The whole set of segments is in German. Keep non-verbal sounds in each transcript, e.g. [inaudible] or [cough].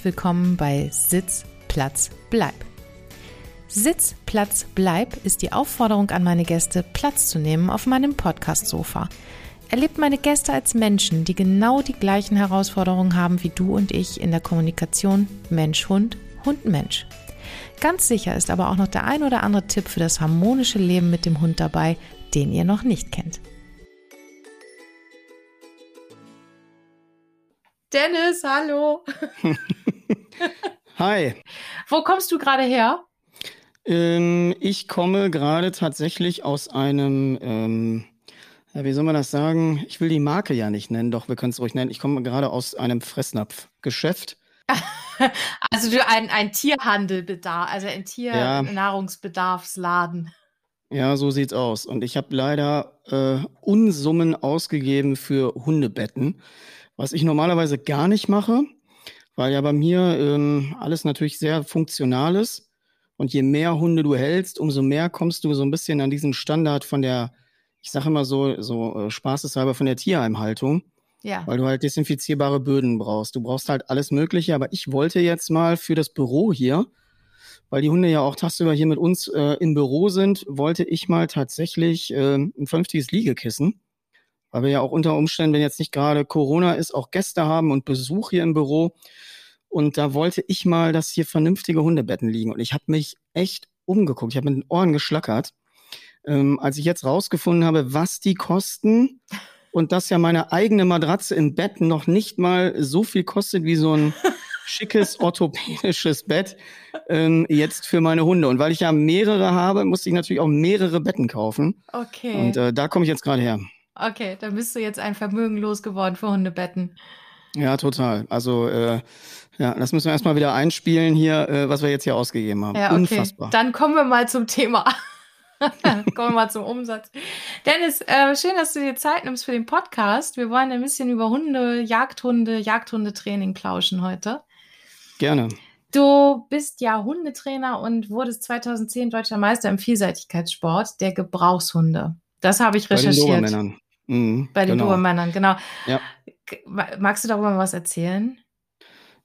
herzlich willkommen bei Sitz, Platz, Bleib. Sitz, Platz, Bleib ist die Aufforderung an meine Gäste, Platz zu nehmen auf meinem Podcast-Sofa. Erlebt meine Gäste als Menschen, die genau die gleichen Herausforderungen haben wie du und ich in der Kommunikation Mensch-Hund, Hund-Mensch. Ganz sicher ist aber auch noch der ein oder andere Tipp für das harmonische Leben mit dem Hund dabei, den ihr noch nicht kennt. Dennis, hallo. [laughs] Hi. Wo kommst du gerade her? Ähm, ich komme gerade tatsächlich aus einem, ähm, ja, wie soll man das sagen? Ich will die Marke ja nicht nennen, doch wir können es ruhig nennen. Ich komme gerade aus einem Fressnapfgeschäft. [laughs] also du ein, ein Tierhandelbedarf, also ein Tiernahrungsbedarfsladen. Ja. ja, so sieht's aus. Und ich habe leider äh, Unsummen ausgegeben für Hundebetten was ich normalerweise gar nicht mache, weil ja bei mir ähm, alles natürlich sehr funktional ist. Und je mehr Hunde du hältst, umso mehr kommst du so ein bisschen an diesen Standard von der, ich sage immer so, so äh, spaßeshalber von der Tierheimhaltung. Ja. Weil du halt desinfizierbare Böden brauchst. Du brauchst halt alles Mögliche, aber ich wollte jetzt mal für das Büro hier, weil die Hunde ja auch tagsüber hier mit uns äh, im Büro sind, wollte ich mal tatsächlich äh, ein vernünftiges Liegekissen weil wir ja auch unter Umständen, wenn jetzt nicht gerade Corona ist, auch Gäste haben und Besuch hier im Büro. Und da wollte ich mal, dass hier vernünftige Hundebetten liegen. Und ich habe mich echt umgeguckt. Ich habe mit den Ohren geschlackert, ähm, als ich jetzt rausgefunden habe, was die kosten und dass ja meine eigene Matratze im Bett noch nicht mal so viel kostet wie so ein [laughs] schickes orthopädisches Bett ähm, jetzt für meine Hunde. Und weil ich ja mehrere habe, musste ich natürlich auch mehrere Betten kaufen. Okay. Und äh, da komme ich jetzt gerade her. Okay, dann bist du jetzt ein Vermögen losgeworden für Hundebetten. Ja, total. Also äh, ja, das müssen wir erstmal wieder einspielen hier, äh, was wir jetzt hier ausgegeben haben. Ja, okay. Unfassbar. Dann kommen wir mal zum Thema. [laughs] kommen wir mal zum Umsatz. Dennis, äh, schön, dass du dir Zeit nimmst für den Podcast. Wir wollen ein bisschen über Hunde, Jagdhunde, Jagdhundetraining plauschen heute. Gerne. Du bist ja Hundetrainer und wurdest 2010 deutscher Meister im Vielseitigkeitssport der Gebrauchshunde. Das habe ich recherchiert. Bei den Dobermännern. Mhm, Bei den genau. Dobermännern, genau. Ja. Magst du darüber was erzählen?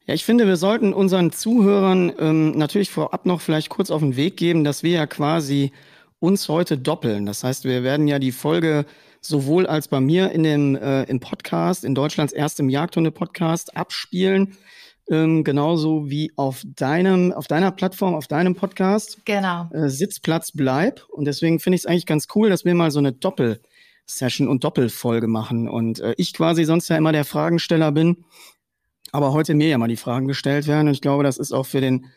Ja, ich finde, wir sollten unseren Zuhörern ähm, natürlich vorab noch vielleicht kurz auf den Weg geben, dass wir ja quasi uns heute doppeln. Das heißt, wir werden ja die Folge sowohl als bei mir in dem äh, im Podcast, in Deutschlands erstem Jagdhunde-Podcast abspielen, ähm, genauso wie auf deinem, auf deiner Plattform, auf deinem Podcast. Genau. Äh, Sitzplatz bleib. Und deswegen finde ich es eigentlich ganz cool, dass wir mal so eine Doppel-Session und Doppelfolge machen. Und äh, ich quasi sonst ja immer der Fragensteller bin, aber heute mir ja mal die Fragen gestellt werden. Und ich glaube, das ist auch für den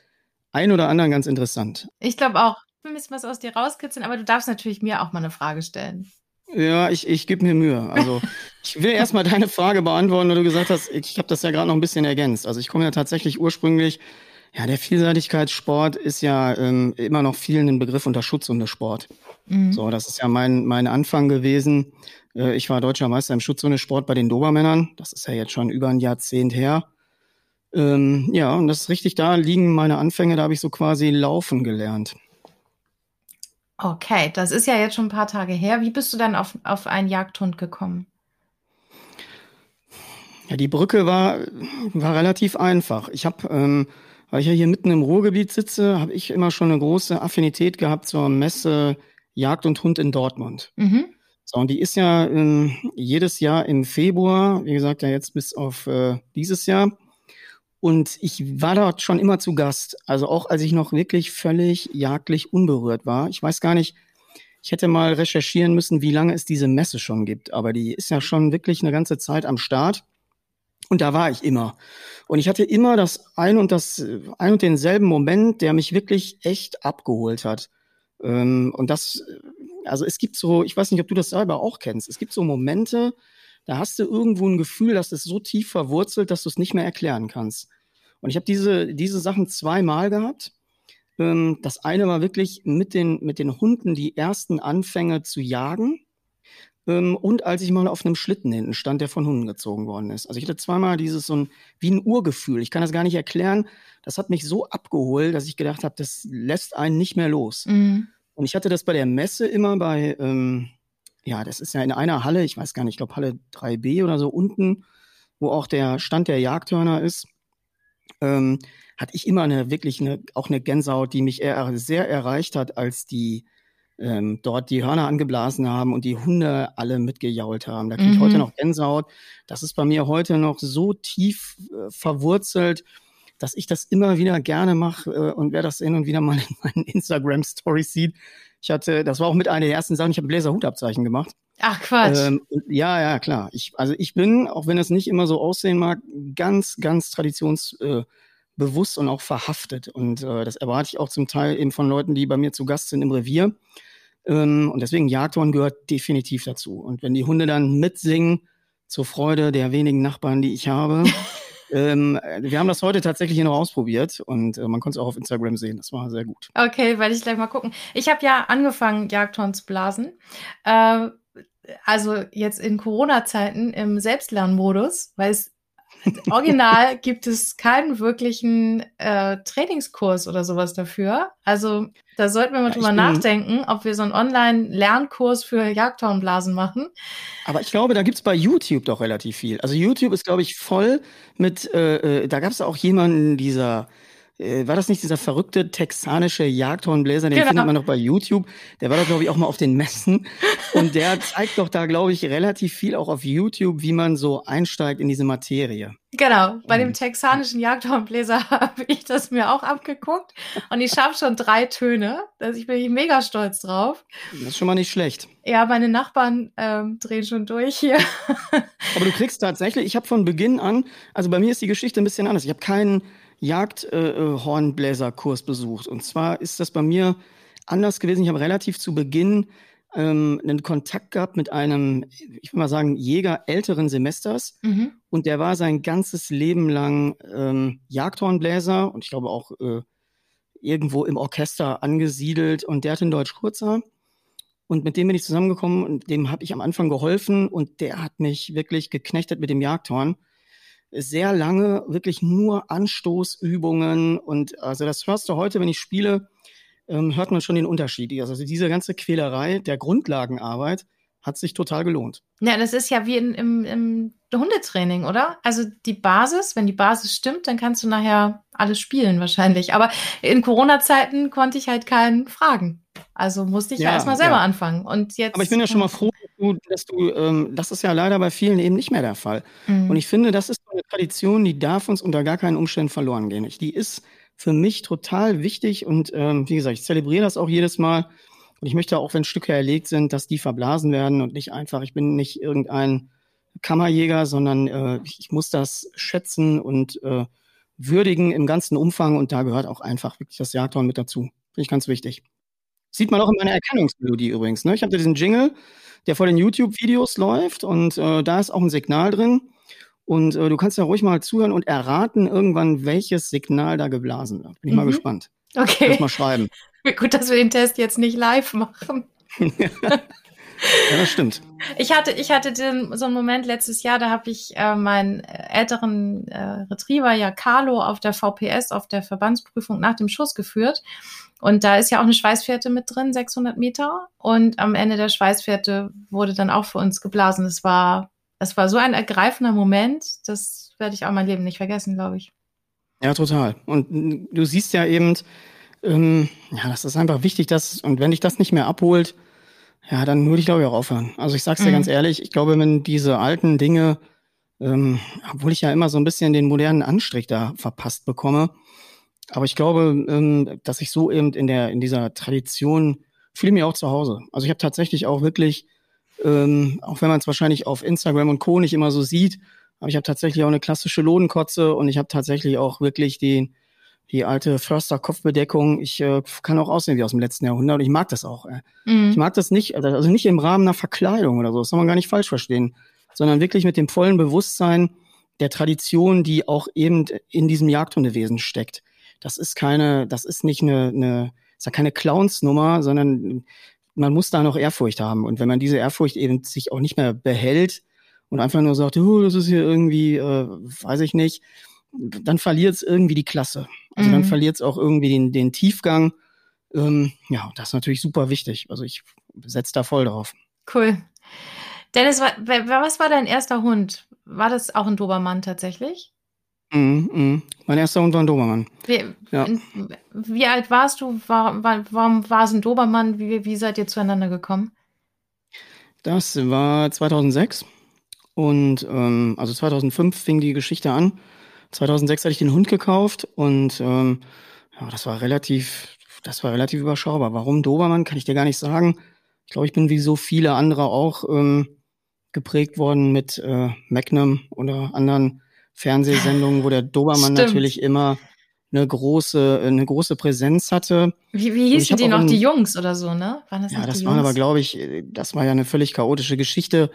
einen oder anderen ganz interessant. Ich glaube auch. Wir müssen was aus dir rauskitzeln, aber du darfst natürlich mir auch mal eine Frage stellen. Ja, ich, ich gebe mir Mühe. Also [laughs] ich will erstmal deine Frage beantworten, weil du gesagt hast, ich habe das ja gerade noch ein bisschen ergänzt. Also ich komme ja tatsächlich ursprünglich, ja, der Vielseitigkeitssport ist ja ähm, immer noch vielen ein Begriff unter Schutz und Sport. Mhm. So, das ist ja mein, mein Anfang gewesen. Äh, ich war deutscher Meister im Schutz und Sport bei den Dobermännern. Das ist ja jetzt schon über ein Jahrzehnt her. Ähm, ja, und das ist richtig, da liegen meine Anfänge, da habe ich so quasi laufen gelernt. Okay, das ist ja jetzt schon ein paar Tage her. Wie bist du dann auf, auf einen Jagdhund gekommen? Ja, die Brücke war, war relativ einfach. Ich habe, ähm, weil ich ja hier mitten im Ruhrgebiet sitze, habe ich immer schon eine große Affinität gehabt zur Messe Jagd und Hund in Dortmund. Mhm. So, und die ist ja ähm, jedes Jahr im Februar, wie gesagt, ja jetzt bis auf äh, dieses Jahr. Und ich war dort schon immer zu Gast. Also auch als ich noch wirklich völlig jagdlich unberührt war. Ich weiß gar nicht, ich hätte mal recherchieren müssen, wie lange es diese Messe schon gibt. Aber die ist ja schon wirklich eine ganze Zeit am Start. Und da war ich immer. Und ich hatte immer das ein und das ein und denselben Moment, der mich wirklich echt abgeholt hat. Ähm, und das, also es gibt so, ich weiß nicht, ob du das selber auch kennst. Es gibt so Momente, da hast du irgendwo ein Gefühl, dass es so tief verwurzelt, dass du es nicht mehr erklären kannst. Und ich habe diese, diese Sachen zweimal gehabt. Ähm, das eine war wirklich mit den, mit den Hunden die ersten Anfänge zu jagen. Ähm, und als ich mal auf einem Schlitten hinten stand, der von Hunden gezogen worden ist. Also ich hatte zweimal dieses so ein, wie ein Urgefühl. Ich kann das gar nicht erklären. Das hat mich so abgeholt, dass ich gedacht habe, das lässt einen nicht mehr los. Mhm. Und ich hatte das bei der Messe immer bei, ähm, ja, das ist ja in einer Halle, ich weiß gar nicht, ich glaube Halle 3b oder so unten, wo auch der Stand der Jagdhörner ist. ähm, hatte ich immer eine wirklich eine, auch eine Gänsehaut, die mich eher sehr erreicht hat, als die ähm, dort die Hörner angeblasen haben und die Hunde alle mitgejault haben. Da kriege ich mhm. heute noch Gänsehaut. Das ist bei mir heute noch so tief äh, verwurzelt, dass ich das immer wieder gerne mache äh, und wer das hin und wieder mal in meinen Instagram-Stories sieht. Ich hatte, das war auch mit einer der ersten Sachen, ich habe Bläser-Hutabzeichen gemacht. Ach Quatsch. Ähm, ja, ja, klar. Ich, also ich bin, auch wenn es nicht immer so aussehen mag, ganz, ganz traditionsbewusst äh, und auch verhaftet. Und äh, das erwarte ich auch zum Teil eben von Leuten, die bei mir zu Gast sind im Revier. Ähm, und deswegen Jagdhorn gehört definitiv dazu. Und wenn die Hunde dann mitsingen, zur Freude der wenigen Nachbarn, die ich habe, [laughs] ähm, wir haben das heute tatsächlich hier noch ausprobiert und äh, man konnte es auch auf Instagram sehen. Das war sehr gut. Okay, werde ich gleich mal gucken. Ich habe ja angefangen, Jagdhorn zu blasen. Äh, also jetzt in Corona-Zeiten im Selbstlernmodus, weil es original gibt es keinen wirklichen äh, Trainingskurs oder sowas dafür. Also da sollten wir mal ja, drüber nachdenken, ob wir so einen Online-Lernkurs für Jagdhornblasen machen. Aber ich glaube, da gibt's bei YouTube doch relativ viel. Also YouTube ist, glaube ich, voll mit, äh, äh da gab's auch jemanden, dieser war das nicht dieser verrückte texanische Jagdhornbläser, den genau. findet man noch bei YouTube. Der war da, glaube ich, auch mal auf den Messen. Und der [laughs] zeigt doch da, glaube ich, relativ viel auch auf YouTube, wie man so einsteigt in diese Materie. Genau, bei dem texanischen Jagdhornbläser [laughs] habe ich das mir auch abgeguckt. Und ich schaffe schon drei Töne. Also ich bin mega stolz drauf. Das ist schon mal nicht schlecht. Ja, meine Nachbarn ähm, drehen schon durch hier. Aber du kriegst tatsächlich, ich habe von Beginn an, also bei mir ist die Geschichte ein bisschen anders. Ich habe keinen Jagdhornbläserkurs äh, besucht. Und zwar ist das bei mir anders gewesen. Ich habe relativ zu Beginn ähm, einen Kontakt gehabt mit einem, ich will mal sagen, Jäger älteren Semesters. Mhm. Und der war sein ganzes Leben lang ähm, Jagdhornbläser und ich glaube auch äh, irgendwo im Orchester angesiedelt. Und der hatte einen Deutsch Kurzer. Und mit dem bin ich zusammengekommen und dem habe ich am Anfang geholfen und der hat mich wirklich geknechtet mit dem Jagdhorn sehr lange wirklich nur Anstoßübungen und also das hörst du heute, wenn ich spiele, ähm, hört man schon den Unterschied. Also diese ganze Quälerei der Grundlagenarbeit hat sich total gelohnt. Ja, das ist ja wie in, im, im Hundetraining, oder? Also die Basis, wenn die Basis stimmt, dann kannst du nachher alles spielen wahrscheinlich. Aber in Corona-Zeiten konnte ich halt keinen fragen. Also musste ich ja, ja erstmal selber ja. anfangen. Und jetzt. Aber ich bin ja schon mal froh, du, dass du ähm, das ist ja leider bei vielen eben nicht mehr der Fall. Mhm. Und ich finde, das ist eine Tradition, die darf uns unter gar keinen Umständen verloren gehen. Die ist für mich total wichtig und ähm, wie gesagt, ich zelebriere das auch jedes Mal. Und ich möchte auch, wenn Stücke erlegt sind, dass die verblasen werden und nicht einfach, ich bin nicht irgendein Kammerjäger, sondern äh, ich muss das schätzen und äh, würdigen im ganzen Umfang und da gehört auch einfach wirklich das Jagdhorn mit dazu. Finde ich ganz wichtig. Sieht man auch in meiner Erkennungsmelodie übrigens. Ne? Ich habe diesen Jingle, der vor den YouTube-Videos läuft und äh, da ist auch ein Signal drin. Und äh, du kannst ja ruhig mal zuhören und erraten irgendwann, welches Signal da geblasen wird. Bin ich mhm. mal gespannt. Okay. Lass mal schreiben. [laughs] Gut, dass wir den Test jetzt nicht live machen. [laughs] Ja, das stimmt. Ich hatte, ich hatte den, so einen Moment letztes Jahr, da habe ich äh, meinen älteren äh, Retriever, ja Carlo, auf der VPS, auf der Verbandsprüfung nach dem Schuss geführt. Und da ist ja auch eine Schweißfährte mit drin, 600 Meter. Und am Ende der Schweißfährte wurde dann auch für uns geblasen. Es war, es war so ein ergreifender Moment, das werde ich auch mein Leben nicht vergessen, glaube ich. Ja, total. Und du siehst ja eben, ähm, ja, das ist einfach wichtig, dass, und wenn dich das nicht mehr abholt, ja, dann würde ich glaube ich auch aufhören. Also ich sag's dir mhm. ganz ehrlich, ich glaube, wenn diese alten Dinge, ähm, obwohl ich ja immer so ein bisschen den modernen Anstrich da verpasst bekomme, aber ich glaube, ähm, dass ich so eben in der in dieser Tradition fühle mich auch zu Hause. Also ich habe tatsächlich auch wirklich, ähm, auch wenn man es wahrscheinlich auf Instagram und Co. nicht immer so sieht, aber ich habe tatsächlich auch eine klassische Lodenkotze und ich habe tatsächlich auch wirklich den die alte Förster-Kopfbedeckung. Ich äh, kann auch aussehen wie aus dem letzten Jahrhundert und ich mag das auch. Äh. Mhm. Ich mag das nicht, also, also nicht im Rahmen einer Verkleidung oder so, das soll man gar nicht falsch verstehen, sondern wirklich mit dem vollen Bewusstsein der Tradition, die auch eben in diesem Jagdhundewesen steckt. Das ist keine, das ist nicht eine, eine ist ja keine Clownsnummer, sondern man muss da noch Ehrfurcht haben. Und wenn man diese Ehrfurcht eben sich auch nicht mehr behält und einfach nur sagt, oh, das ist hier irgendwie, äh, weiß ich nicht, dann verliert es irgendwie die Klasse. Also mhm. dann verliert es auch irgendwie den, den Tiefgang. Ähm, ja, das ist natürlich super wichtig. Also ich setze da voll drauf. Cool. Dennis, was war dein erster Hund? War das auch ein Dobermann tatsächlich? Mm, mm. Mein erster Hund war ein Dobermann. Wie, ja. wie alt warst du? War, war, warum war es ein Dobermann? Wie, wie seid ihr zueinander gekommen? Das war 2006. Und ähm, also 2005 fing die Geschichte an. 2006 hatte ich den Hund gekauft und ähm, ja, das war relativ, das war relativ überschaubar. Warum Dobermann, kann ich dir gar nicht sagen. Ich glaube, ich bin wie so viele andere auch ähm, geprägt worden mit äh, Magnum oder anderen Fernsehsendungen, wo der Dobermann Stimmt. natürlich immer eine große, eine große Präsenz hatte. Wie, wie hießen die noch, ein, die Jungs oder so, ne? Waren das ja, das waren aber, glaube ich, das war ja eine völlig chaotische Geschichte.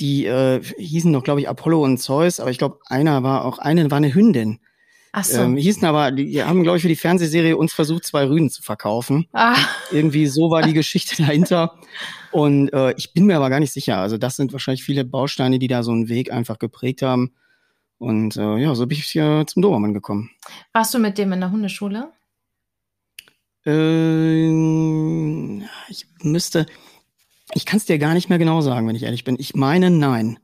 Die äh, hießen doch, glaube ich, Apollo und Zeus, aber ich glaube, einer war auch, eine war eine Hündin. Ach so. Ähm, hießen aber, die haben, glaube ich, für die Fernsehserie uns versucht, zwei Rüden zu verkaufen. Ah. Irgendwie so war die [laughs] Geschichte dahinter. Und äh, ich bin mir aber gar nicht sicher. Also das sind wahrscheinlich viele Bausteine, die da so einen Weg einfach geprägt haben. Und äh, ja, so bin ich hier zum Dobermann gekommen. Warst du mit dem in der Hundeschule? Äh, ich müsste, ich kann es dir gar nicht mehr genau sagen, wenn ich ehrlich bin. Ich meine nein.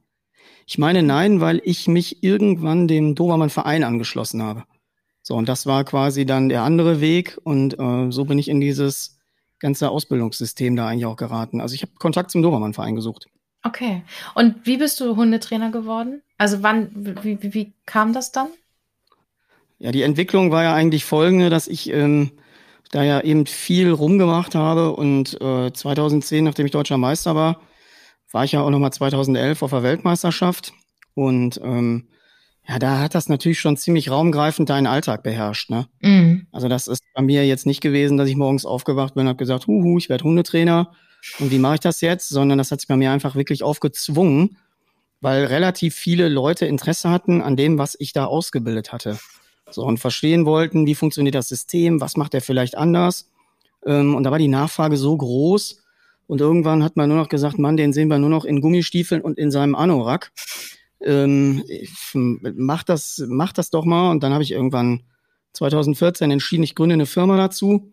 Ich meine nein, weil ich mich irgendwann dem Dobermann-Verein angeschlossen habe. So, und das war quasi dann der andere Weg und äh, so bin ich in dieses ganze Ausbildungssystem da eigentlich auch geraten. Also ich habe Kontakt zum Dobermann-Verein gesucht. Okay. Und wie bist du Hundetrainer geworden? Also wann, wie, wie, wie kam das dann? Ja, die Entwicklung war ja eigentlich folgende, dass ich ähm, da ja eben viel rumgemacht habe und äh, 2010, nachdem ich deutscher Meister war, war ich ja auch nochmal 2011 auf der Weltmeisterschaft und ähm, ja, da hat das natürlich schon ziemlich raumgreifend deinen Alltag beherrscht. Ne? Mhm. Also das ist bei mir jetzt nicht gewesen, dass ich morgens aufgewacht bin und habe gesagt, huhu, ich werde Hundetrainer und wie mache ich das jetzt, sondern das hat sich bei mir einfach wirklich aufgezwungen, weil relativ viele Leute Interesse hatten an dem, was ich da ausgebildet hatte. So und verstehen wollten, wie funktioniert das System, was macht er vielleicht anders. Ähm, und da war die Nachfrage so groß. Und irgendwann hat man nur noch gesagt, Mann, den sehen wir nur noch in Gummistiefeln und in seinem Anorak. Ähm, mach das, mach das doch mal. Und dann habe ich irgendwann 2014 entschieden, ich gründe eine Firma dazu.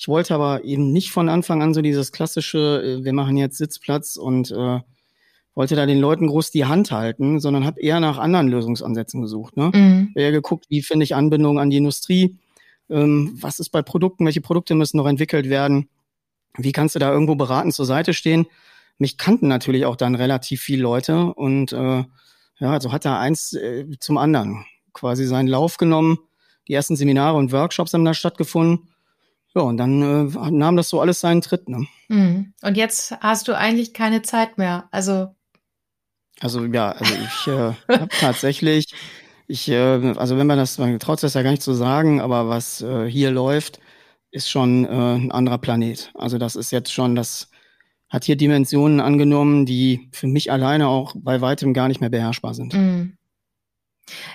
Ich wollte aber eben nicht von Anfang an so dieses klassische, äh, wir machen jetzt Sitzplatz und äh, wollte da den Leuten groß die Hand halten, sondern habe eher nach anderen Lösungsansätzen gesucht. Ne? Mhm. Eher geguckt, wie finde ich Anbindung an die Industrie, ähm, was ist bei Produkten, welche Produkte müssen noch entwickelt werden, wie kannst du da irgendwo beratend zur Seite stehen. Mich kannten natürlich auch dann relativ viele Leute und äh, ja, also hat da eins äh, zum anderen quasi seinen Lauf genommen. Die ersten Seminare und Workshops haben da stattgefunden. Ja, und dann äh, nahm das so alles seinen Tritt. Ne? Mhm. Und jetzt hast du eigentlich keine Zeit mehr. Also also ja, also ich äh, habe [laughs] tatsächlich, ich, äh, also wenn man das, man traut das ja gar nicht zu sagen, aber was äh, hier läuft, ist schon äh, ein anderer Planet. Also das ist jetzt schon, das hat hier Dimensionen angenommen, die für mich alleine auch bei weitem gar nicht mehr beherrschbar sind. Mhm.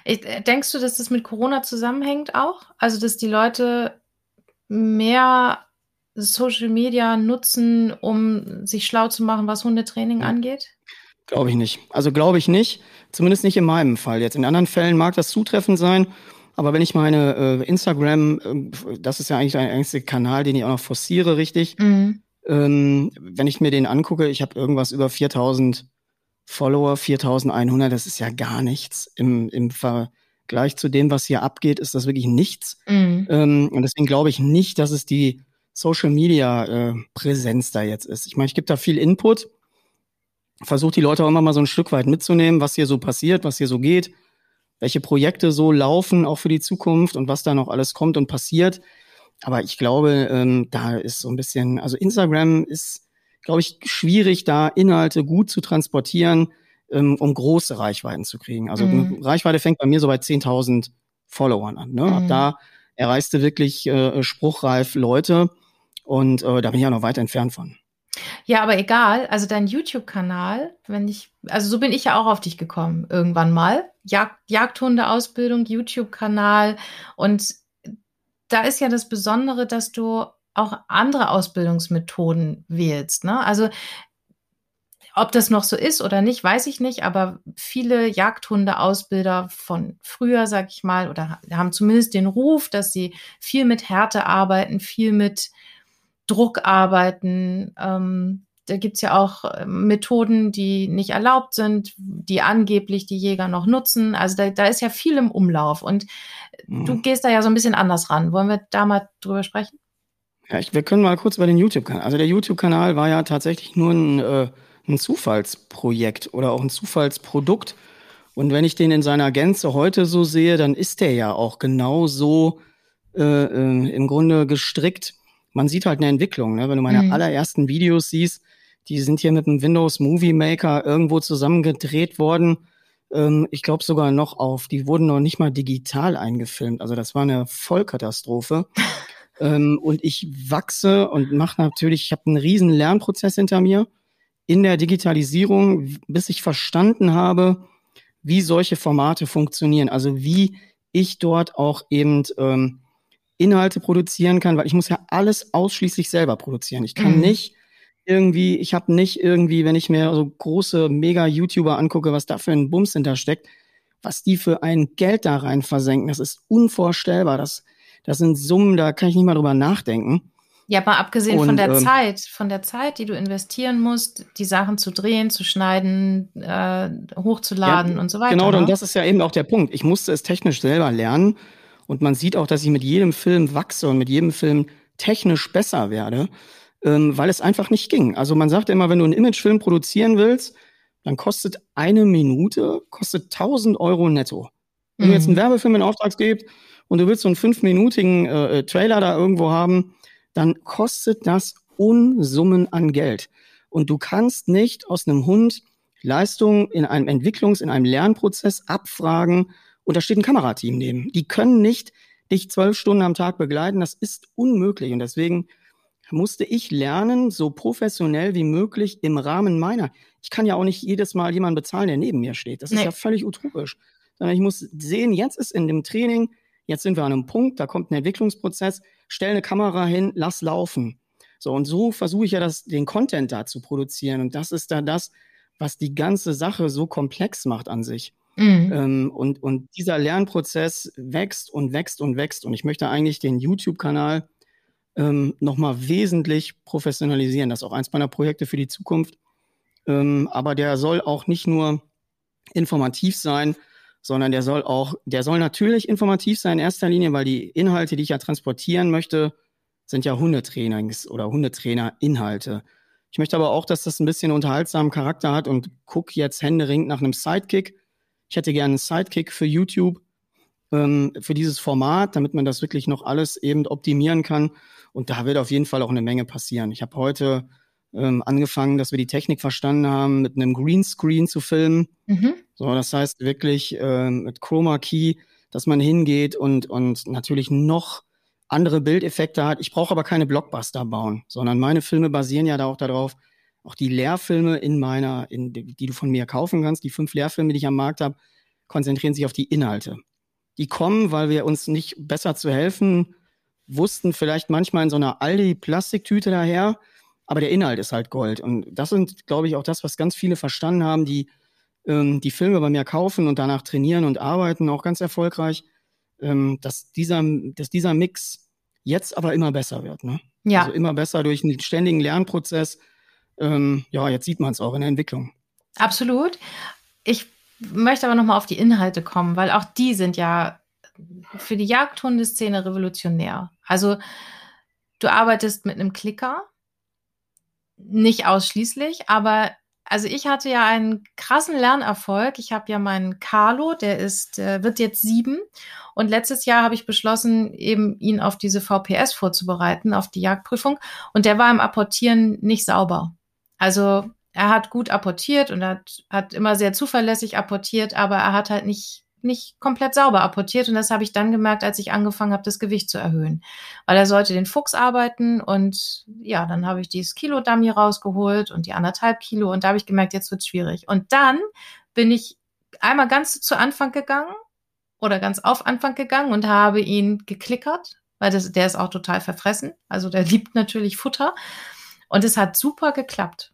Ich, äh, denkst du, dass das mit Corona zusammenhängt auch? Also dass die Leute mehr Social Media nutzen, um sich schlau zu machen, was Hundetraining angeht? Glaube ich nicht. Also glaube ich nicht. Zumindest nicht in meinem Fall jetzt. In anderen Fällen mag das zutreffend sein. Aber wenn ich meine äh, Instagram, äh, das ist ja eigentlich der einzige Kanal, den ich auch noch forciere, richtig. Mhm. Ähm, wenn ich mir den angucke, ich habe irgendwas über 4000 Follower, 4100, das ist ja gar nichts. Im, im Vergleich zu dem, was hier abgeht, ist das wirklich nichts. Mhm. Ähm, und deswegen glaube ich nicht, dass es die Social Media äh, Präsenz da jetzt ist. Ich meine, ich gebe da viel Input versucht die Leute auch immer mal so ein Stück weit mitzunehmen, was hier so passiert, was hier so geht, welche Projekte so laufen, auch für die Zukunft und was da noch alles kommt und passiert. Aber ich glaube, ähm, da ist so ein bisschen, also Instagram ist, glaube ich, schwierig, da Inhalte gut zu transportieren, ähm, um große Reichweiten zu kriegen. Also mhm. Reichweite fängt bei mir so bei 10.000 Followern an. Ne? Mhm. Ab da erreichst du wirklich äh, spruchreif Leute und äh, da bin ich ja noch weit entfernt von. Ja, aber egal. Also dein YouTube-Kanal, wenn ich, also so bin ich ja auch auf dich gekommen irgendwann mal. Jagd, Jagdhunde-Ausbildung, YouTube-Kanal. Und da ist ja das Besondere, dass du auch andere Ausbildungsmethoden wählst. Ne? Also ob das noch so ist oder nicht, weiß ich nicht, aber viele Jagdhunde-Ausbilder von früher, sag ich mal, oder haben zumindest den Ruf, dass sie viel mit Härte arbeiten, viel mit Druck arbeiten. Ähm, da gibt's ja auch äh, Methoden, die nicht erlaubt sind, die angeblich die Jäger noch nutzen. Also da, da ist ja viel im Umlauf und mhm. du gehst da ja so ein bisschen anders ran. Wollen wir da mal drüber sprechen? Ja, ich, wir können mal kurz über den YouTube-Kanal. Also der YouTube-Kanal war ja tatsächlich nur ein, äh, ein Zufallsprojekt oder auch ein Zufallsprodukt. Und wenn ich den in seiner Gänze heute so sehe, dann ist der ja auch genau so äh, äh, im Grunde gestrickt. Man sieht halt eine Entwicklung. Ne? Wenn du meine mhm. allerersten Videos siehst, die sind hier mit dem Windows Movie Maker irgendwo zusammengedreht worden. Ähm, ich glaube sogar noch auf, die wurden noch nicht mal digital eingefilmt. Also das war eine Vollkatastrophe. [laughs] ähm, und ich wachse und mache natürlich, ich habe einen riesen Lernprozess hinter mir in der Digitalisierung, bis ich verstanden habe, wie solche Formate funktionieren. Also wie ich dort auch eben ähm, Inhalte produzieren kann, weil ich muss ja alles ausschließlich selber produzieren. Ich kann mhm. nicht irgendwie, ich habe nicht irgendwie, wenn ich mir so große Mega-YouTuber angucke, was da für ein Bums hintersteckt, was die für ein Geld da rein versenken, das ist unvorstellbar. Das, das sind Summen, da kann ich nicht mal drüber nachdenken. Ja, mal abgesehen und, von der ähm, Zeit, von der Zeit, die du investieren musst, die Sachen zu drehen, zu schneiden, äh, hochzuladen ja, und so weiter. Genau, ne? und das ist ja eben auch der Punkt. Ich musste es technisch selber lernen und man sieht auch, dass ich mit jedem Film wachse und mit jedem Film technisch besser werde, ähm, weil es einfach nicht ging. Also man sagt immer, wenn du einen Imagefilm produzieren willst, dann kostet eine Minute, kostet 1000 Euro netto. Wenn mhm. du jetzt einen mhm. Werbefilm in Auftrag gibst und du willst so einen fünfminütigen äh, Trailer da irgendwo haben, dann kostet das Unsummen an Geld. Und du kannst nicht aus einem Hund Leistung in einem Entwicklungs-, in einem Lernprozess abfragen und da steht ein Kamerateam neben. Die können nicht dich zwölf Stunden am Tag begleiten. Das ist unmöglich. Und deswegen musste ich lernen, so professionell wie möglich im Rahmen meiner. Ich kann ja auch nicht jedes Mal jemanden bezahlen, der neben mir steht. Das nee. ist ja völlig utopisch. Sondern ich muss sehen, jetzt ist in dem Training, jetzt sind wir an einem Punkt, da kommt ein Entwicklungsprozess stell eine Kamera hin, lass laufen. So, und so versuche ich ja das, den Content da zu produzieren. Und das ist da das, was die ganze Sache so komplex macht an sich. Mhm. Ähm, und, und dieser Lernprozess wächst und wächst und wächst. Und ich möchte eigentlich den YouTube-Kanal ähm, nochmal wesentlich professionalisieren. Das ist auch eins meiner Projekte für die Zukunft. Ähm, aber der soll auch nicht nur informativ sein, sondern der soll auch, der soll natürlich informativ sein in erster Linie, weil die Inhalte, die ich ja transportieren möchte, sind ja Hundetrainings oder Hundetrainer-Inhalte. Ich möchte aber auch, dass das ein bisschen unterhaltsamen Charakter hat und guck jetzt händeringend nach einem Sidekick. Ich hätte gerne einen Sidekick für YouTube, ähm, für dieses Format, damit man das wirklich noch alles eben optimieren kann. Und da wird auf jeden Fall auch eine Menge passieren. Ich habe heute ähm, angefangen, dass wir die Technik verstanden haben, mit einem Greenscreen zu filmen. Mhm. So, das heißt wirklich äh, mit Chroma Key, dass man hingeht und, und natürlich noch andere Bildeffekte hat. Ich brauche aber keine Blockbuster bauen, sondern meine Filme basieren ja da auch darauf, auch die Lehrfilme in meiner, in, die du von mir kaufen kannst, die fünf Lehrfilme, die ich am Markt habe, konzentrieren sich auf die Inhalte. Die kommen, weil wir uns nicht besser zu helfen wussten, vielleicht manchmal in so einer Aldi-Plastiktüte daher, aber der Inhalt ist halt Gold. Und das sind, glaube ich, auch das, was ganz viele verstanden haben, die ähm, die Filme bei mir kaufen und danach trainieren und arbeiten, auch ganz erfolgreich, ähm, dass, dieser, dass dieser Mix jetzt aber immer besser wird. Ne? Ja. Also immer besser durch einen ständigen Lernprozess. Ähm, ja, jetzt sieht man es auch in der Entwicklung. Absolut. Ich möchte aber nochmal auf die Inhalte kommen, weil auch die sind ja für die Jagdhundeszene revolutionär. Also du arbeitest mit einem Klicker, nicht ausschließlich, aber also ich hatte ja einen krassen Lernerfolg. Ich habe ja meinen Carlo, der ist, äh, wird jetzt sieben. Und letztes Jahr habe ich beschlossen, eben ihn auf diese VPS vorzubereiten, auf die Jagdprüfung. Und der war im Apportieren nicht sauber. Also er hat gut apportiert und hat, hat immer sehr zuverlässig apportiert, aber er hat halt nicht nicht komplett sauber apportiert. Und das habe ich dann gemerkt, als ich angefangen habe, das Gewicht zu erhöhen. Weil er sollte den Fuchs arbeiten und ja, dann habe ich dieses Kilo Dummy rausgeholt und die anderthalb Kilo und da habe ich gemerkt, jetzt wird schwierig. Und dann bin ich einmal ganz zu Anfang gegangen oder ganz auf Anfang gegangen und habe ihn geklickert, weil das, der ist auch total verfressen. Also der [laughs] liebt natürlich Futter. Und es hat super geklappt.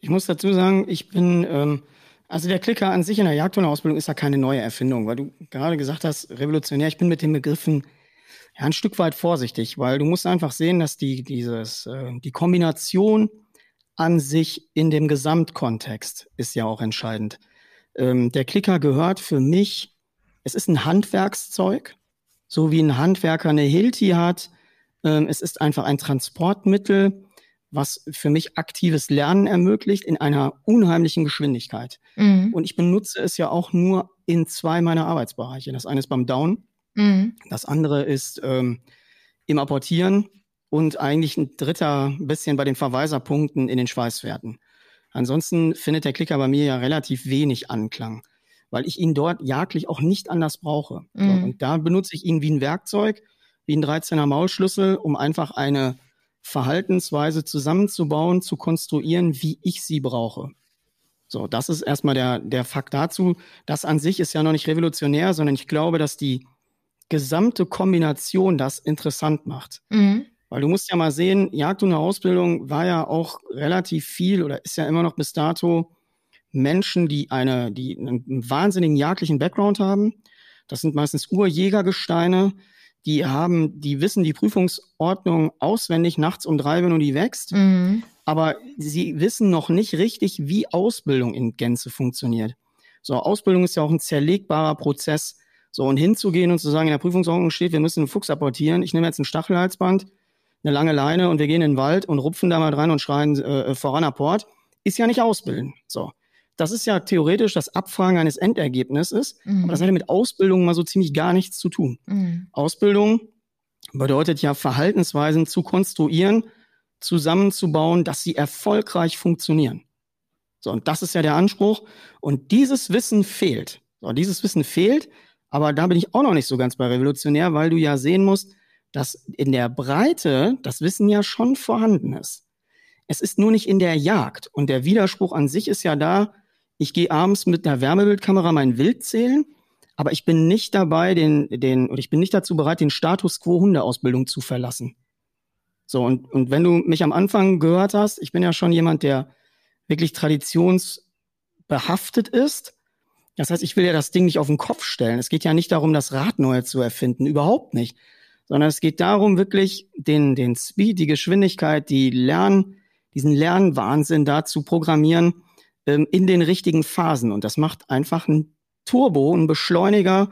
Ich muss dazu sagen, ich bin ähm, also der Klicker an sich in der Jagdhundeausbildung ist ja keine neue Erfindung, weil du gerade gesagt hast, revolutionär. Ich bin mit den Begriffen ja ein Stück weit vorsichtig, weil du musst einfach sehen, dass die dieses äh, die Kombination an sich in dem Gesamtkontext ist ja auch entscheidend. Ähm, der Klicker gehört für mich, es ist ein Handwerkszeug, so wie ein Handwerker eine Hilti hat. Ähm, es ist einfach ein Transportmittel, was für mich aktives Lernen ermöglicht in einer unheimlichen Geschwindigkeit. Mhm. Und ich benutze es ja auch nur in zwei meiner Arbeitsbereiche. Das eine ist beim Down, mhm. das andere ist ähm, im Apportieren und eigentlich ein dritter bisschen bei den Verweiserpunkten in den Schweißwerten. Ansonsten findet der Klicker bei mir ja relativ wenig Anklang, weil ich ihn dort jagdlich auch nicht anders brauche. Mhm. So, und da benutze ich ihn wie ein Werkzeug, wie ein 13er Maulschlüssel, um einfach eine Verhaltensweise zusammenzubauen, zu konstruieren, wie ich sie brauche. So, das ist erstmal der, der Fakt dazu. Das an sich ist ja noch nicht revolutionär, sondern ich glaube, dass die gesamte Kombination das interessant macht. Mhm. Weil du musst ja mal sehen, Jagd und Ausbildung war ja auch relativ viel oder ist ja immer noch bis dato Menschen, die eine, die einen wahnsinnigen jagdlichen Background haben. Das sind meistens Urjägergesteine, die haben, die wissen die Prüfungsordnung auswendig nachts um drei, wenn du die wächst. Mhm. Aber sie wissen noch nicht richtig, wie Ausbildung in Gänze funktioniert. So, Ausbildung ist ja auch ein zerlegbarer Prozess. So, und hinzugehen und zu sagen, in der Prüfungsordnung steht, wir müssen einen Fuchs apportieren. Ich nehme jetzt ein Stachelhalsband, eine lange Leine und wir gehen in den Wald und rupfen da mal dran und schreien äh, voran Apport, ist ja nicht Ausbilden. So. Das ist ja theoretisch das Abfragen eines Endergebnisses, mhm. aber das hat ja mit Ausbildung mal so ziemlich gar nichts zu tun. Mhm. Ausbildung bedeutet ja Verhaltensweisen zu konstruieren, zusammenzubauen, dass sie erfolgreich funktionieren. So, und das ist ja der Anspruch. Und dieses Wissen fehlt. So, dieses Wissen fehlt, aber da bin ich auch noch nicht so ganz bei revolutionär, weil du ja sehen musst, dass in der Breite das Wissen ja schon vorhanden ist. Es ist nur nicht in der Jagd. Und der Widerspruch an sich ist ja da, ich gehe abends mit einer Wärmebildkamera mein Wild zählen, aber ich bin nicht dabei, den, den, oder ich bin nicht dazu bereit, den Status quo Hundeausbildung zu verlassen. So, und, und wenn du mich am Anfang gehört hast, ich bin ja schon jemand, der wirklich traditionsbehaftet ist. Das heißt, ich will ja das Ding nicht auf den Kopf stellen. Es geht ja nicht darum, das Rad neu zu erfinden, überhaupt nicht. Sondern es geht darum, wirklich den, den Speed, die Geschwindigkeit, die Lern, diesen Lernwahnsinn da zu programmieren, ähm, in den richtigen Phasen. Und das macht einfach ein Turbo, ein Beschleuniger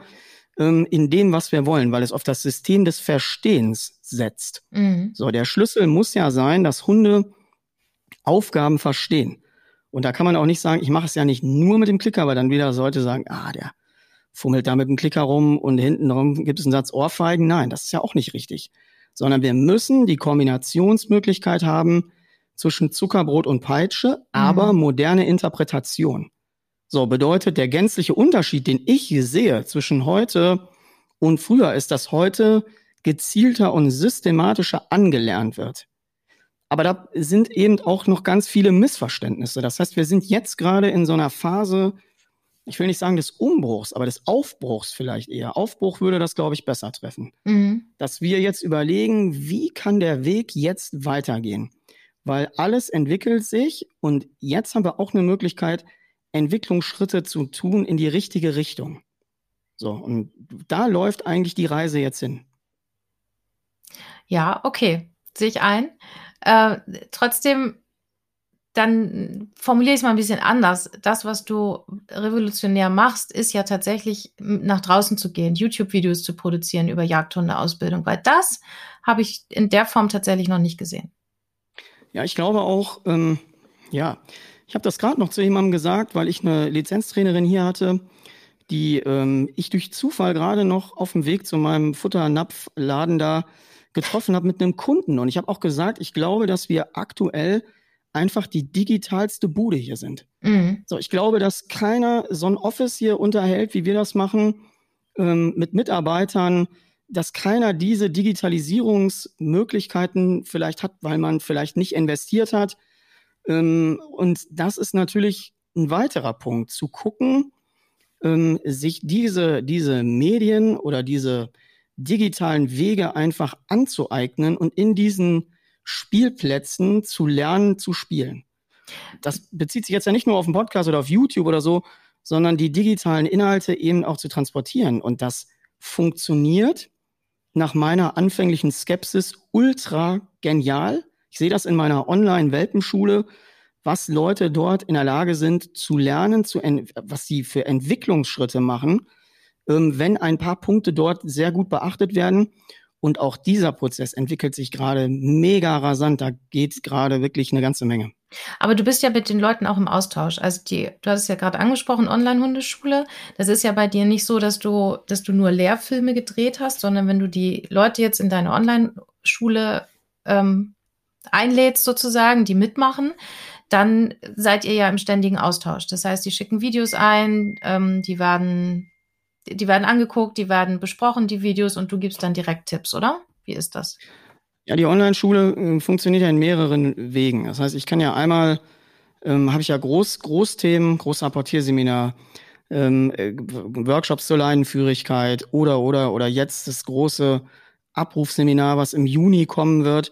ähm, in dem, was wir wollen, weil es auf das System des Verstehens setzt. Mhm. So, der Schlüssel muss ja sein, dass Hunde Aufgaben verstehen. Und da kann man auch nicht sagen, ich mache es ja nicht nur mit dem Klicker, weil dann wieder sollte sagen, ah, der fummelt da mit dem Klicker rum und hinten rum gibt es einen Satz Ohrfeigen. Nein, das ist ja auch nicht richtig. Sondern wir müssen die Kombinationsmöglichkeit haben, zwischen Zuckerbrot und Peitsche, aber mhm. moderne Interpretation. So bedeutet der gänzliche Unterschied, den ich hier sehe zwischen heute und früher, ist, dass heute gezielter und systematischer angelernt wird. Aber da sind eben auch noch ganz viele Missverständnisse. Das heißt, wir sind jetzt gerade in so einer Phase, ich will nicht sagen des Umbruchs, aber des Aufbruchs vielleicht eher. Aufbruch würde das, glaube ich, besser treffen. Mhm. Dass wir jetzt überlegen, wie kann der Weg jetzt weitergehen? Weil alles entwickelt sich und jetzt haben wir auch eine Möglichkeit, Entwicklungsschritte zu tun in die richtige Richtung. So, und da läuft eigentlich die Reise jetzt hin. Ja, okay, sehe ich ein. Äh, trotzdem, dann formuliere ich es mal ein bisschen anders. Das, was du revolutionär machst, ist ja tatsächlich nach draußen zu gehen, YouTube-Videos zu produzieren über Jagdhundeausbildung, weil das habe ich in der Form tatsächlich noch nicht gesehen. Ja, ich glaube auch, ähm, ja, ich habe das gerade noch zu jemandem gesagt, weil ich eine Lizenztrainerin hier hatte, die ähm, ich durch Zufall gerade noch auf dem Weg zu meinem Futternapfladen da getroffen habe mit einem Kunden. Und ich habe auch gesagt, ich glaube, dass wir aktuell einfach die digitalste Bude hier sind. Mhm. So, ich glaube, dass keiner so ein Office hier unterhält, wie wir das machen, ähm, mit Mitarbeitern, dass keiner diese Digitalisierungsmöglichkeiten vielleicht hat, weil man vielleicht nicht investiert hat. Ähm, und das ist natürlich ein weiterer Punkt, zu gucken, ähm, sich diese, diese Medien oder diese digitalen Wege einfach anzueignen und in diesen Spielplätzen zu lernen, zu spielen. Das bezieht sich jetzt ja nicht nur auf den Podcast oder auf YouTube oder so, sondern die digitalen Inhalte eben auch zu transportieren. Und das funktioniert nach meiner anfänglichen Skepsis ultra genial. Ich sehe das in meiner Online-Welpenschule, was Leute dort in der Lage sind zu lernen, zu was sie für Entwicklungsschritte machen, ähm, wenn ein paar Punkte dort sehr gut beachtet werden. Und auch dieser Prozess entwickelt sich gerade mega rasant. Da geht gerade wirklich eine ganze Menge. Aber du bist ja mit den Leuten auch im Austausch. Also die, du hast es ja gerade angesprochen, Online-Hundeschule. Das ist ja bei dir nicht so, dass du, dass du nur Lehrfilme gedreht hast, sondern wenn du die Leute jetzt in deine Online-Schule ähm, einlädst sozusagen, die mitmachen, dann seid ihr ja im ständigen Austausch. Das heißt, die schicken Videos ein, ähm, die werden, die werden angeguckt, die werden besprochen, die Videos, und du gibst dann direkt Tipps, oder? Wie ist das? Ja, die Online-Schule äh, funktioniert ja in mehreren Wegen. Das heißt, ich kann ja einmal, ähm, habe ich ja Groß, Großthemen, Großrapportierseminar, ähm, äh, Workshops zur Leinenführigkeit oder, oder, oder jetzt das große Abrufseminar, was im Juni kommen wird.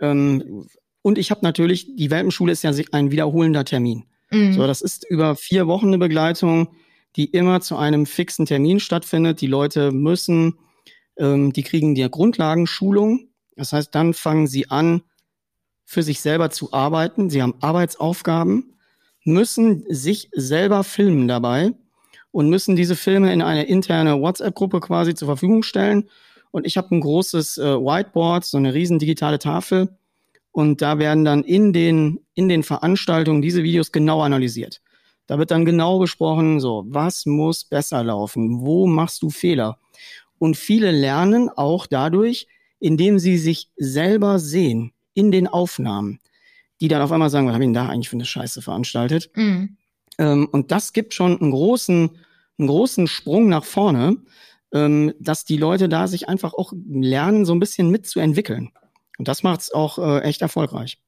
Ähm, und ich habe natürlich, die Welpenschule ist ja ein wiederholender Termin. Mhm. So, das ist über vier Wochen eine Begleitung, die immer zu einem fixen Termin stattfindet. Die Leute müssen, ähm, die kriegen die Grundlagenschulung. Das heißt, dann fangen sie an, für sich selber zu arbeiten. Sie haben Arbeitsaufgaben, müssen sich selber filmen dabei und müssen diese Filme in eine interne WhatsApp-Gruppe quasi zur Verfügung stellen. Und ich habe ein großes äh, Whiteboard, so eine riesen digitale Tafel und da werden dann in den, in den Veranstaltungen diese Videos genau analysiert. Da wird dann genau besprochen, so, was muss besser laufen? Wo machst du Fehler? Und viele lernen auch dadurch, indem sie sich selber sehen in den Aufnahmen, die dann auf einmal sagen, was habe ich denn da eigentlich für eine Scheiße veranstaltet? Mhm. Ähm, und das gibt schon einen großen, einen großen Sprung nach vorne, ähm, dass die Leute da sich einfach auch lernen, so ein bisschen mitzuentwickeln. Und das macht es auch äh, echt erfolgreich.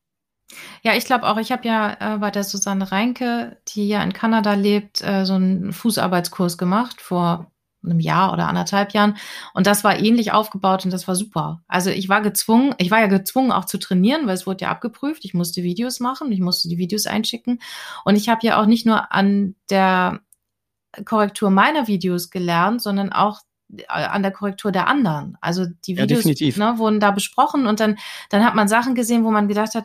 Ja, ich glaube auch, ich habe ja äh, bei der Susanne Reinke, die ja in Kanada lebt, äh, so einen Fußarbeitskurs gemacht vor einem Jahr oder anderthalb Jahren. Und das war ähnlich aufgebaut und das war super. Also ich war gezwungen, ich war ja gezwungen auch zu trainieren, weil es wurde ja abgeprüft. Ich musste Videos machen, ich musste die Videos einschicken. Und ich habe ja auch nicht nur an der Korrektur meiner Videos gelernt, sondern auch äh, an der Korrektur der anderen. Also die Videos ja, ne, wurden da besprochen und dann, dann hat man Sachen gesehen, wo man gedacht hat,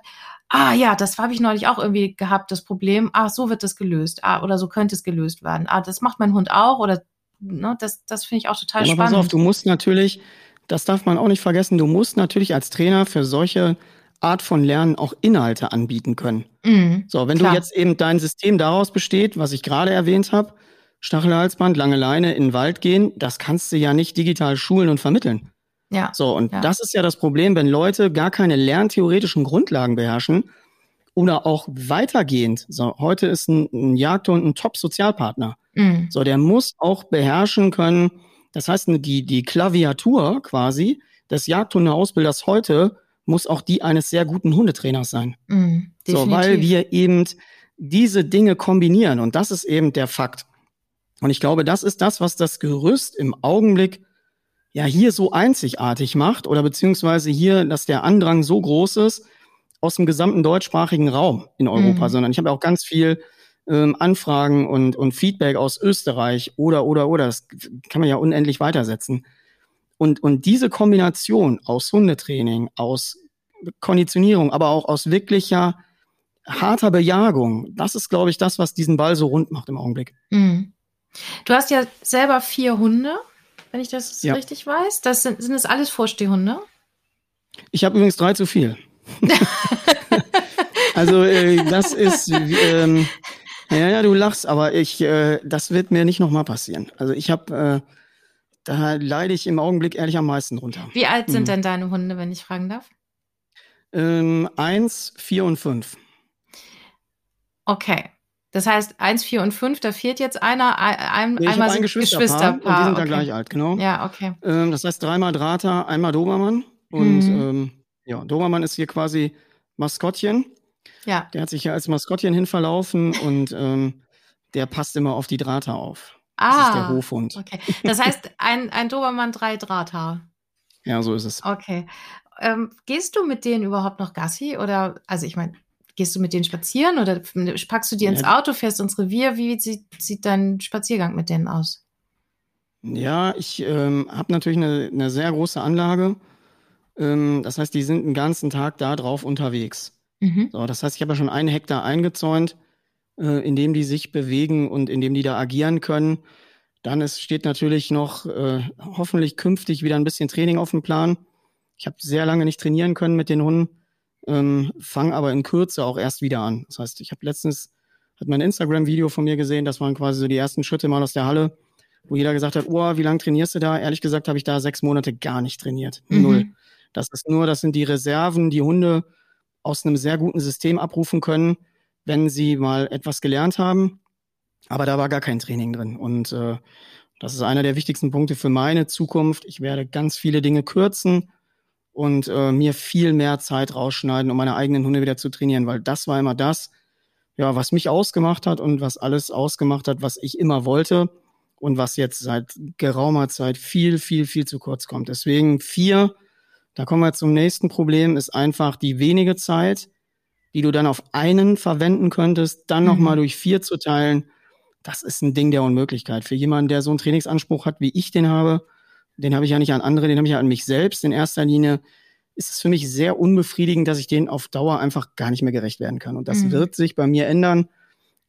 ah ja, das habe ich neulich auch irgendwie gehabt, das Problem, ah, so wird das gelöst, ah, oder so könnte es gelöst werden. Ah, das macht mein Hund auch oder ne, das, das finde ich auch total ja, spannend. Pass auf, du musst natürlich, das darf man auch nicht vergessen, du musst natürlich als Trainer für solche Art von Lernen auch Inhalte anbieten können. Mhm, so, wenn klar. du jetzt eben dein System daraus besteht, was ich gerade erwähnt habe, Stachelhalsband, lange Leine in den Wald gehen, das kannst du ja nicht digital schulen und vermitteln. Ja. So, und ja. das ist ja das Problem, wenn Leute gar keine lerntheoretischen Grundlagen beherrschen oder auch weitergehend. So, heute ist ein, ein Jagdhund ein Top-Sozialpartner. Mhm. So, der muss auch beherrschen können, das heißt, die, die Klaviatur quasi des Jagdhundeausbilders heute muss auch die eines sehr guten Hundetrainers sein. Mhm, so, weil wir eben diese Dinge kombinieren und das ist eben der Fakt. Und ich glaube, das ist das, was das Gerüst im Augenblick ja hier so einzigartig macht oder beziehungsweise hier, dass der Andrang so groß ist aus dem gesamten deutschsprachigen Raum in Europa, mhm. sondern ich habe auch ganz viel ähm, Anfragen und, und Feedback aus Österreich oder, oder, oder. Das kann man ja unendlich weitersetzen. Und, und diese Kombination aus Hundetraining, aus Konditionierung, aber auch aus wirklicher harter Bejagung, das ist, glaube ich, das, was diesen Ball so rund macht im Augenblick. Mhm. Du hast ja selber vier Hunde, wenn ich das ja. richtig weiß. Das sind, sind das alles Vorstehhunde? Ich habe übrigens drei zu viel. [laughs] also äh, das ist, ähm, ja, ja, du lachst, aber ich, äh, das wird mir nicht nochmal passieren. Also ich habe, äh, da leide ich im Augenblick ehrlich am meisten drunter. Wie alt sind mhm. denn deine Hunde, wenn ich fragen darf? Ähm, eins, vier und fünf. Okay. Das heißt, eins, vier und fünf, da fehlt jetzt einer, ein, nee, einmal sind ein Geschwisterpaar, Geschwisterpaar. Und die sind okay. da gleich alt, genau. Ja, okay. Ähm, das heißt dreimal Drata, einmal Dobermann. Und mhm. ähm, ja, Dobermann ist hier quasi Maskottchen. Ja. Der hat sich hier als Maskottchen hinverlaufen und ähm, der passt immer auf die Drata auf. Ah. Das ist der ah, Hofhund. Okay. Das heißt, ein, ein Dobermann, drei Drata. Ja, so ist es. Okay. Ähm, gehst du mit denen überhaupt noch Gassi? Oder, also ich meine, Gehst du mit denen spazieren oder packst du die ins Auto, fährst ins Revier? Wie sieht, sieht dein Spaziergang mit denen aus? Ja, ich ähm, habe natürlich eine, eine, sehr große Anlage. Ähm, das heißt, die sind den ganzen Tag da drauf unterwegs. Mhm. So, das heißt, ich habe ja schon einen Hektar eingezäunt, äh, in dem die sich bewegen und in dem die da agieren können. Dann ist, steht natürlich noch äh, hoffentlich künftig wieder ein bisschen Training auf dem Plan. Ich habe sehr lange nicht trainieren können mit den Hunden, ähm, fange aber in Kürze auch erst wieder an. Das heißt, ich habe letztens hat mein Instagram-Video von mir gesehen, das waren quasi so die ersten Schritte mal aus der Halle, wo jeder gesagt hat, oh, wie lange trainierst du da? Ehrlich gesagt habe ich da sechs Monate gar nicht trainiert. Mhm. Null. Das ist nur, das sind die Reserven, die Hunde aus einem sehr guten System abrufen können, wenn sie mal etwas gelernt haben. Aber da war gar kein Training drin. Und äh, das ist einer der wichtigsten Punkte für meine Zukunft. Ich werde ganz viele Dinge kürzen und äh, mir viel mehr Zeit rausschneiden, um meine eigenen Hunde wieder zu trainieren, weil das war immer das, ja, was mich ausgemacht hat und was alles ausgemacht hat, was ich immer wollte und was jetzt seit geraumer Zeit viel, viel, viel zu kurz kommt. Deswegen vier, da kommen wir zum nächsten Problem, ist einfach die wenige Zeit, die du dann auf einen verwenden könntest, dann mhm. nochmal durch vier zu teilen. Das ist ein Ding der Unmöglichkeit. Für jemanden, der so einen Trainingsanspruch hat, wie ich den habe, den habe ich ja nicht an andere, den habe ich ja an mich selbst in erster Linie ist es für mich sehr unbefriedigend, dass ich denen auf Dauer einfach gar nicht mehr gerecht werden kann. Und das mhm. wird sich bei mir ändern.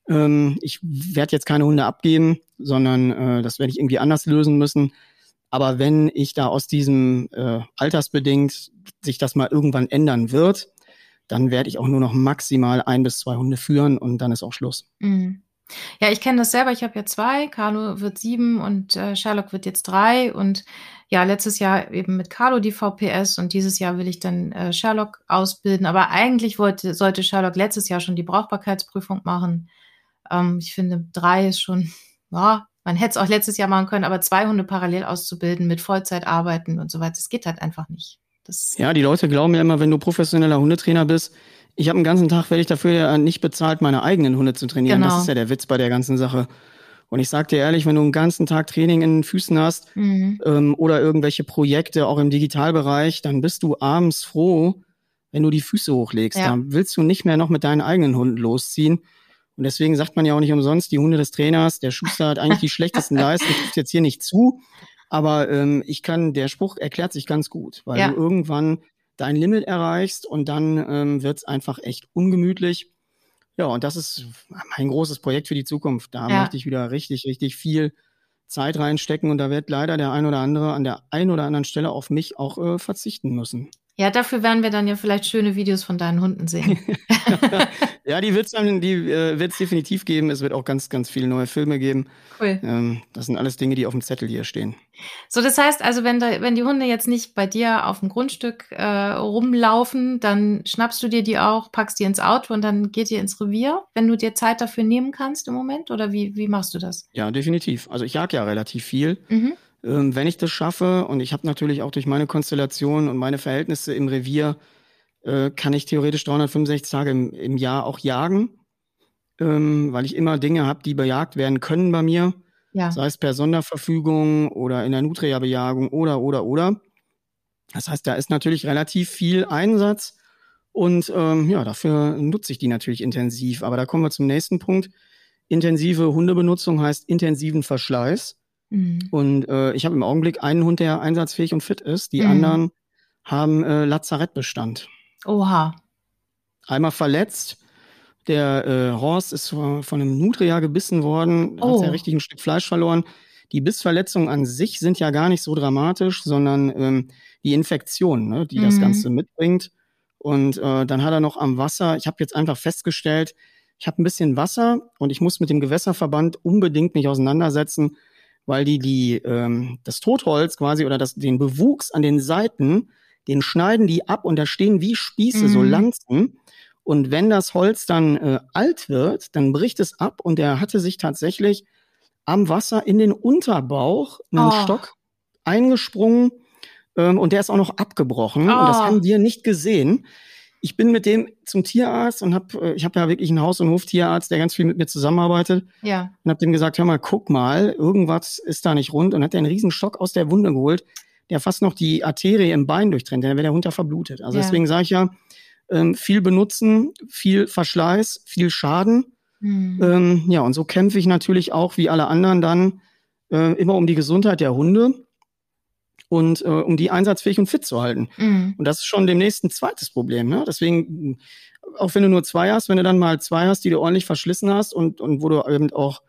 Ähm, ich werde jetzt keine Hunde abgeben, sondern äh, das werde ich irgendwie anders lösen müssen. Aber wenn ich da aus diesem äh, altersbedingt sich das mal irgendwann ändern wird, dann werde ich auch nur noch maximal ein bis zwei Hunde führen und dann ist auch Schluss. Mhm. Ja, ich kenne das selber. Ich habe ja zwei. Carlo wird sieben und äh, Sherlock wird jetzt drei. Und ja, letztes Jahr eben mit Carlo die VPS und dieses Jahr will ich dann äh, Sherlock ausbilden. Aber eigentlich wollte, sollte Sherlock letztes Jahr schon die Brauchbarkeitsprüfung machen. Ähm, ich finde, drei ist schon, [laughs] ja, man hätte es auch letztes Jahr machen können, aber zwei Hunde parallel auszubilden mit Vollzeit arbeiten und so weiter, das geht halt einfach nicht. Das ja, die Leute glauben ja immer, wenn du professioneller Hundetrainer bist, ich habe einen ganzen Tag, werde ich dafür ja nicht bezahlt, meine eigenen Hunde zu trainieren. Genau. Das ist ja der Witz bei der ganzen Sache. Und ich sag dir ehrlich, wenn du einen ganzen Tag Training in den Füßen hast mhm. ähm, oder irgendwelche Projekte auch im Digitalbereich, dann bist du abends froh, wenn du die Füße hochlegst. Ja. Da willst du nicht mehr noch mit deinen eigenen Hunden losziehen. Und deswegen sagt man ja auch nicht umsonst, die Hunde des Trainers, der Schuster hat eigentlich die [laughs] schlechtesten Leistungen, trifft jetzt hier nicht zu. Aber ähm, ich kann, der Spruch erklärt sich ganz gut, weil ja. du irgendwann dein Limit erreichst und dann ähm, wird es einfach echt ungemütlich. Ja, und das ist mein großes Projekt für die Zukunft. Da ja. möchte ich wieder richtig, richtig viel Zeit reinstecken und da wird leider der ein oder andere an der einen oder anderen Stelle auf mich auch äh, verzichten müssen. Ja, dafür werden wir dann ja vielleicht schöne Videos von deinen Hunden sehen. [laughs] ja, die wird es die äh, definitiv geben. Es wird auch ganz, ganz viele neue Filme geben. Cool. Ähm, das sind alles Dinge, die auf dem Zettel hier stehen. So, das heißt also, wenn, da, wenn die Hunde jetzt nicht bei dir auf dem Grundstück äh, rumlaufen, dann schnappst du dir die auch, packst die ins Auto und dann geht ihr ins Revier, wenn du dir Zeit dafür nehmen kannst im Moment? Oder wie, wie machst du das? Ja, definitiv. Also ich jag ja relativ viel. Mhm. Ähm, wenn ich das schaffe, und ich habe natürlich auch durch meine Konstellation und meine Verhältnisse im Revier, äh, kann ich theoretisch 365 Tage im, im Jahr auch jagen, ähm, weil ich immer Dinge habe, die bejagt werden können bei mir. Ja. Sei es per Sonderverfügung oder in der Nutria-Bejagung oder, oder, oder. Das heißt, da ist natürlich relativ viel Einsatz und ähm, ja, dafür nutze ich die natürlich intensiv. Aber da kommen wir zum nächsten Punkt. Intensive Hundebenutzung heißt intensiven Verschleiß. Mhm. Und äh, ich habe im Augenblick einen Hund, der einsatzfähig und fit ist. Die mhm. anderen haben äh, Lazarettbestand. Oha. Einmal verletzt. Der äh, Horst ist von, einem Nutria gebissen worden, oh. hat ja richtig ein Stück Fleisch verloren. Die Bissverletzungen an sich sind ja gar nicht so dramatisch, sondern ähm, die Infektion, ne, die mhm. das Ganze mitbringt. Und äh, dann hat er noch am Wasser, ich habe jetzt einfach festgestellt, ich habe ein bisschen Wasser und ich muss mit dem Gewässerverband unbedingt mich auseinandersetzen, weil die, die ähm, das Totholz quasi oder das, den Bewuchs an den Seiten, den schneiden die ab und da stehen wie Spieße, mhm. so Lanzen. Und wenn das Holz dann äh, alt wird, dann bricht es ab und er hatte sich tatsächlich am Wasser in den Unterbauch einen oh. Stock eingesprungen ähm, und der ist auch noch abgebrochen. Oh. Und das haben wir nicht gesehen ich bin mit dem zum Tierarzt und habe, äh, ich habe ja wirklich einen Haus- und Hoftierarzt, der ganz viel mit mir zusammenarbeitet. Ja. Und habe dem gesagt, hör mal, guck mal, irgendwas ist da nicht rund. Und hat er einen riesen Stock aus der Wunde geholt, der fast noch die Arterie im Bein durchtrennt. Dann wäre der Hund da verblutet. Also ja. deswegen sage ich ja, ähm, viel benutzen, viel Verschleiß, viel Schaden. Mhm. Ähm, ja, und so kämpfe ich natürlich auch wie alle anderen dann äh, immer um die Gesundheit der Hunde und äh, um die einsatzfähig und fit zu halten. Mhm. Und das ist schon demnächst ein zweites Problem. Ne? Deswegen auch wenn du nur zwei hast, wenn du dann mal zwei hast, die du ordentlich verschlissen hast und, und wo du eben auch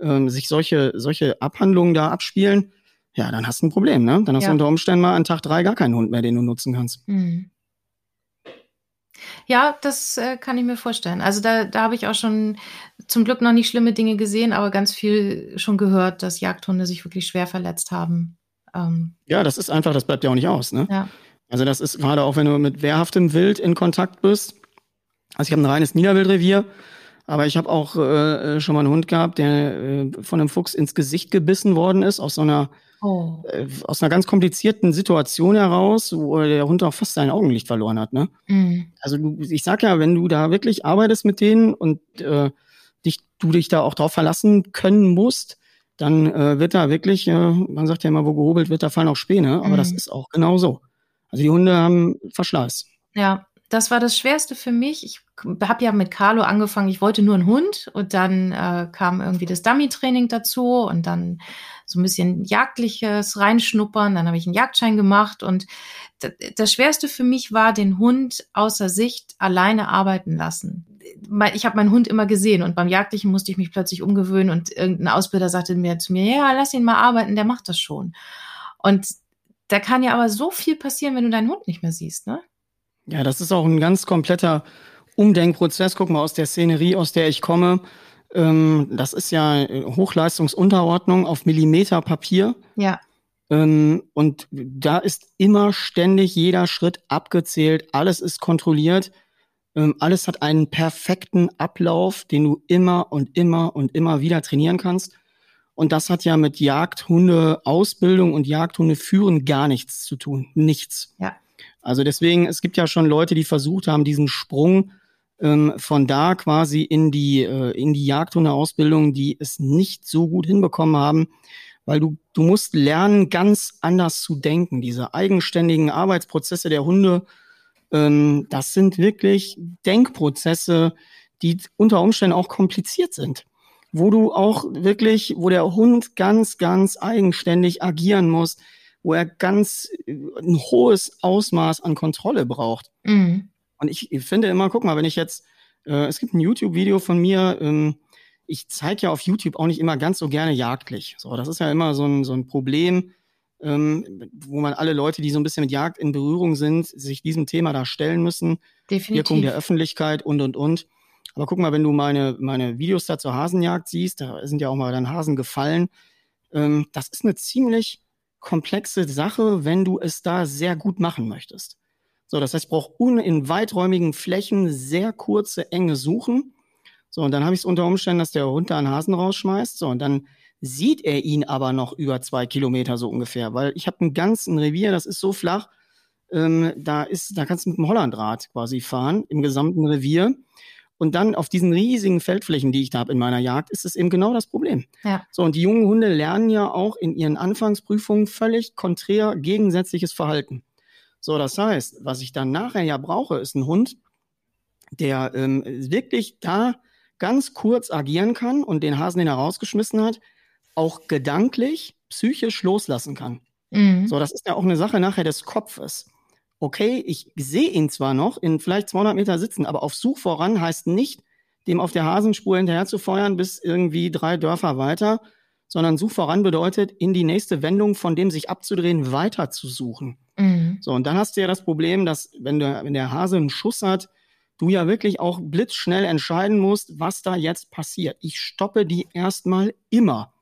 ähm, sich solche, solche Abhandlungen da abspielen, ja, dann hast du ein Problem, ne? Dann hast ja. du unter Umständen mal an Tag drei gar keinen Hund mehr, den du nutzen kannst. Mhm. Ja, das äh, kann ich mir vorstellen. Also da, da habe ich auch schon zum Glück noch nicht schlimme Dinge gesehen, aber ganz viel schon gehört, dass Jagdhunde sich wirklich schwer verletzt haben. Ähm, ja, das ist einfach, das bleibt ja auch nicht aus, ne? Ja. Also das ist gerade auch, wenn du mit wehrhaftem Wild in Kontakt bist. Also ich habe ein reines Niederwildrevier, aber ich habe auch äh, äh, schon mal einen Hund gehabt, der äh, von einem Fuchs ins Gesicht gebissen worden ist, aus so einer oh. äh, aus einer ganz komplizierten Situation heraus, wo der Hund auch fast sein Augenlicht verloren hat. Ne? Mhm. Also du, ich sag ja, wenn du da wirklich arbeitest mit denen und äh, dich, du dich da auch drauf verlassen können musst, dann äh, wird da wirklich, äh, man sagt ja immer, wo gehobelt wird, da fallen auch Späne, aber mhm. das ist auch genau so. Also die Hunde haben Verschleiß. Ja, das war das Schwerste für mich. Ich habe ja mit Carlo angefangen, ich wollte nur einen Hund und dann äh, kam irgendwie das Dummy-Training dazu und dann so ein bisschen jagdliches reinschnuppern. Dann habe ich einen Jagdschein gemacht und das Schwerste für mich war, den Hund außer Sicht alleine arbeiten lassen. Ich habe meinen Hund immer gesehen und beim Jagdlichen musste ich mich plötzlich umgewöhnen und irgendein Ausbilder sagte mir zu mir, ja, lass ihn mal arbeiten, der macht das schon. Und da kann ja aber so viel passieren, wenn du deinen Hund nicht mehr siehst, ne? Ja, das ist auch ein ganz kompletter Umdenkprozess. Guck mal, aus der Szenerie, aus der ich komme, ähm, das ist ja Hochleistungsunterordnung auf Millimeter Papier. Ja. Ähm, und da ist immer ständig jeder Schritt abgezählt, alles ist kontrolliert, ähm, alles hat einen perfekten Ablauf, den du immer und immer und immer wieder trainieren kannst. Und das hat ja mit Jagdhunde-Ausbildung und Jagdhunde führen gar nichts zu tun. Nichts. Ja. Also deswegen, es gibt ja schon Leute, die versucht haben, diesen Sprung ähm, von da quasi in die, äh, in die Jagdhunde-Ausbildung, die es nicht so gut hinbekommen haben, weil du, du musst lernen, ganz anders zu denken. Diese eigenständigen Arbeitsprozesse der Hunde, ähm, das sind wirklich Denkprozesse, die unter Umständen auch kompliziert sind wo du auch wirklich, wo der Hund ganz, ganz eigenständig agieren muss, wo er ganz äh, ein hohes Ausmaß an Kontrolle braucht. Mhm. Und ich, ich, finde immer, guck mal, wenn ich jetzt, äh, es gibt ein YouTube-Video von mir, ähm, ich zeige ja auf YouTube auch nicht immer ganz so gerne jagdlich. So, das ist ja immer so ein, so ein Problem, ähm, wo man alle Leute, die so ein bisschen mit Jagd in Berührung sind, sich diesem Thema da stellen müssen. Definitiv. Wirkung der Öffentlichkeit und, und, und. Aber guck mal, wenn du meine, meine Videos da zur Hasenjagd siehst, da sind ja auch mal dann Hasen gefallen. Ähm, das ist eine ziemlich komplexe Sache, wenn du es da sehr gut machen möchtest. So, das heißt, ich brauche in weiträumigen Flächen sehr kurze, enge Suchen. So, und dann habe ich es unter Umständen, dass der Hund da einen Hasen rausschmeißt. So, und dann sieht er ihn aber noch über zwei Kilometer so ungefähr, weil ich habe einen ganzen Revier, das ist so flach, ähm, da ist, da kannst du mit dem Hollandrad quasi fahren im gesamten Revier. Und dann auf diesen riesigen Feldflächen, die ich da habe in meiner Jagd, ist es eben genau das Problem. Ja. So, und die jungen Hunde lernen ja auch in ihren Anfangsprüfungen völlig konträr gegensätzliches Verhalten. So, das heißt, was ich dann nachher ja brauche, ist ein Hund, der ähm, wirklich da ganz kurz agieren kann und den Hasen, den er rausgeschmissen hat, auch gedanklich, psychisch loslassen kann. Mhm. So, das ist ja auch eine Sache nachher des Kopfes okay, ich sehe ihn zwar noch in vielleicht 200 Meter sitzen, aber auf Such voran heißt nicht, dem auf der Hasenspur hinterher zu feuern bis irgendwie drei Dörfer weiter, sondern Such voran bedeutet, in die nächste Wendung von dem sich abzudrehen, weiter zu suchen. Mhm. So, und dann hast du ja das Problem, dass wenn, du, wenn der Hase einen Schuss hat, du ja wirklich auch blitzschnell entscheiden musst, was da jetzt passiert. Ich stoppe die erstmal immer.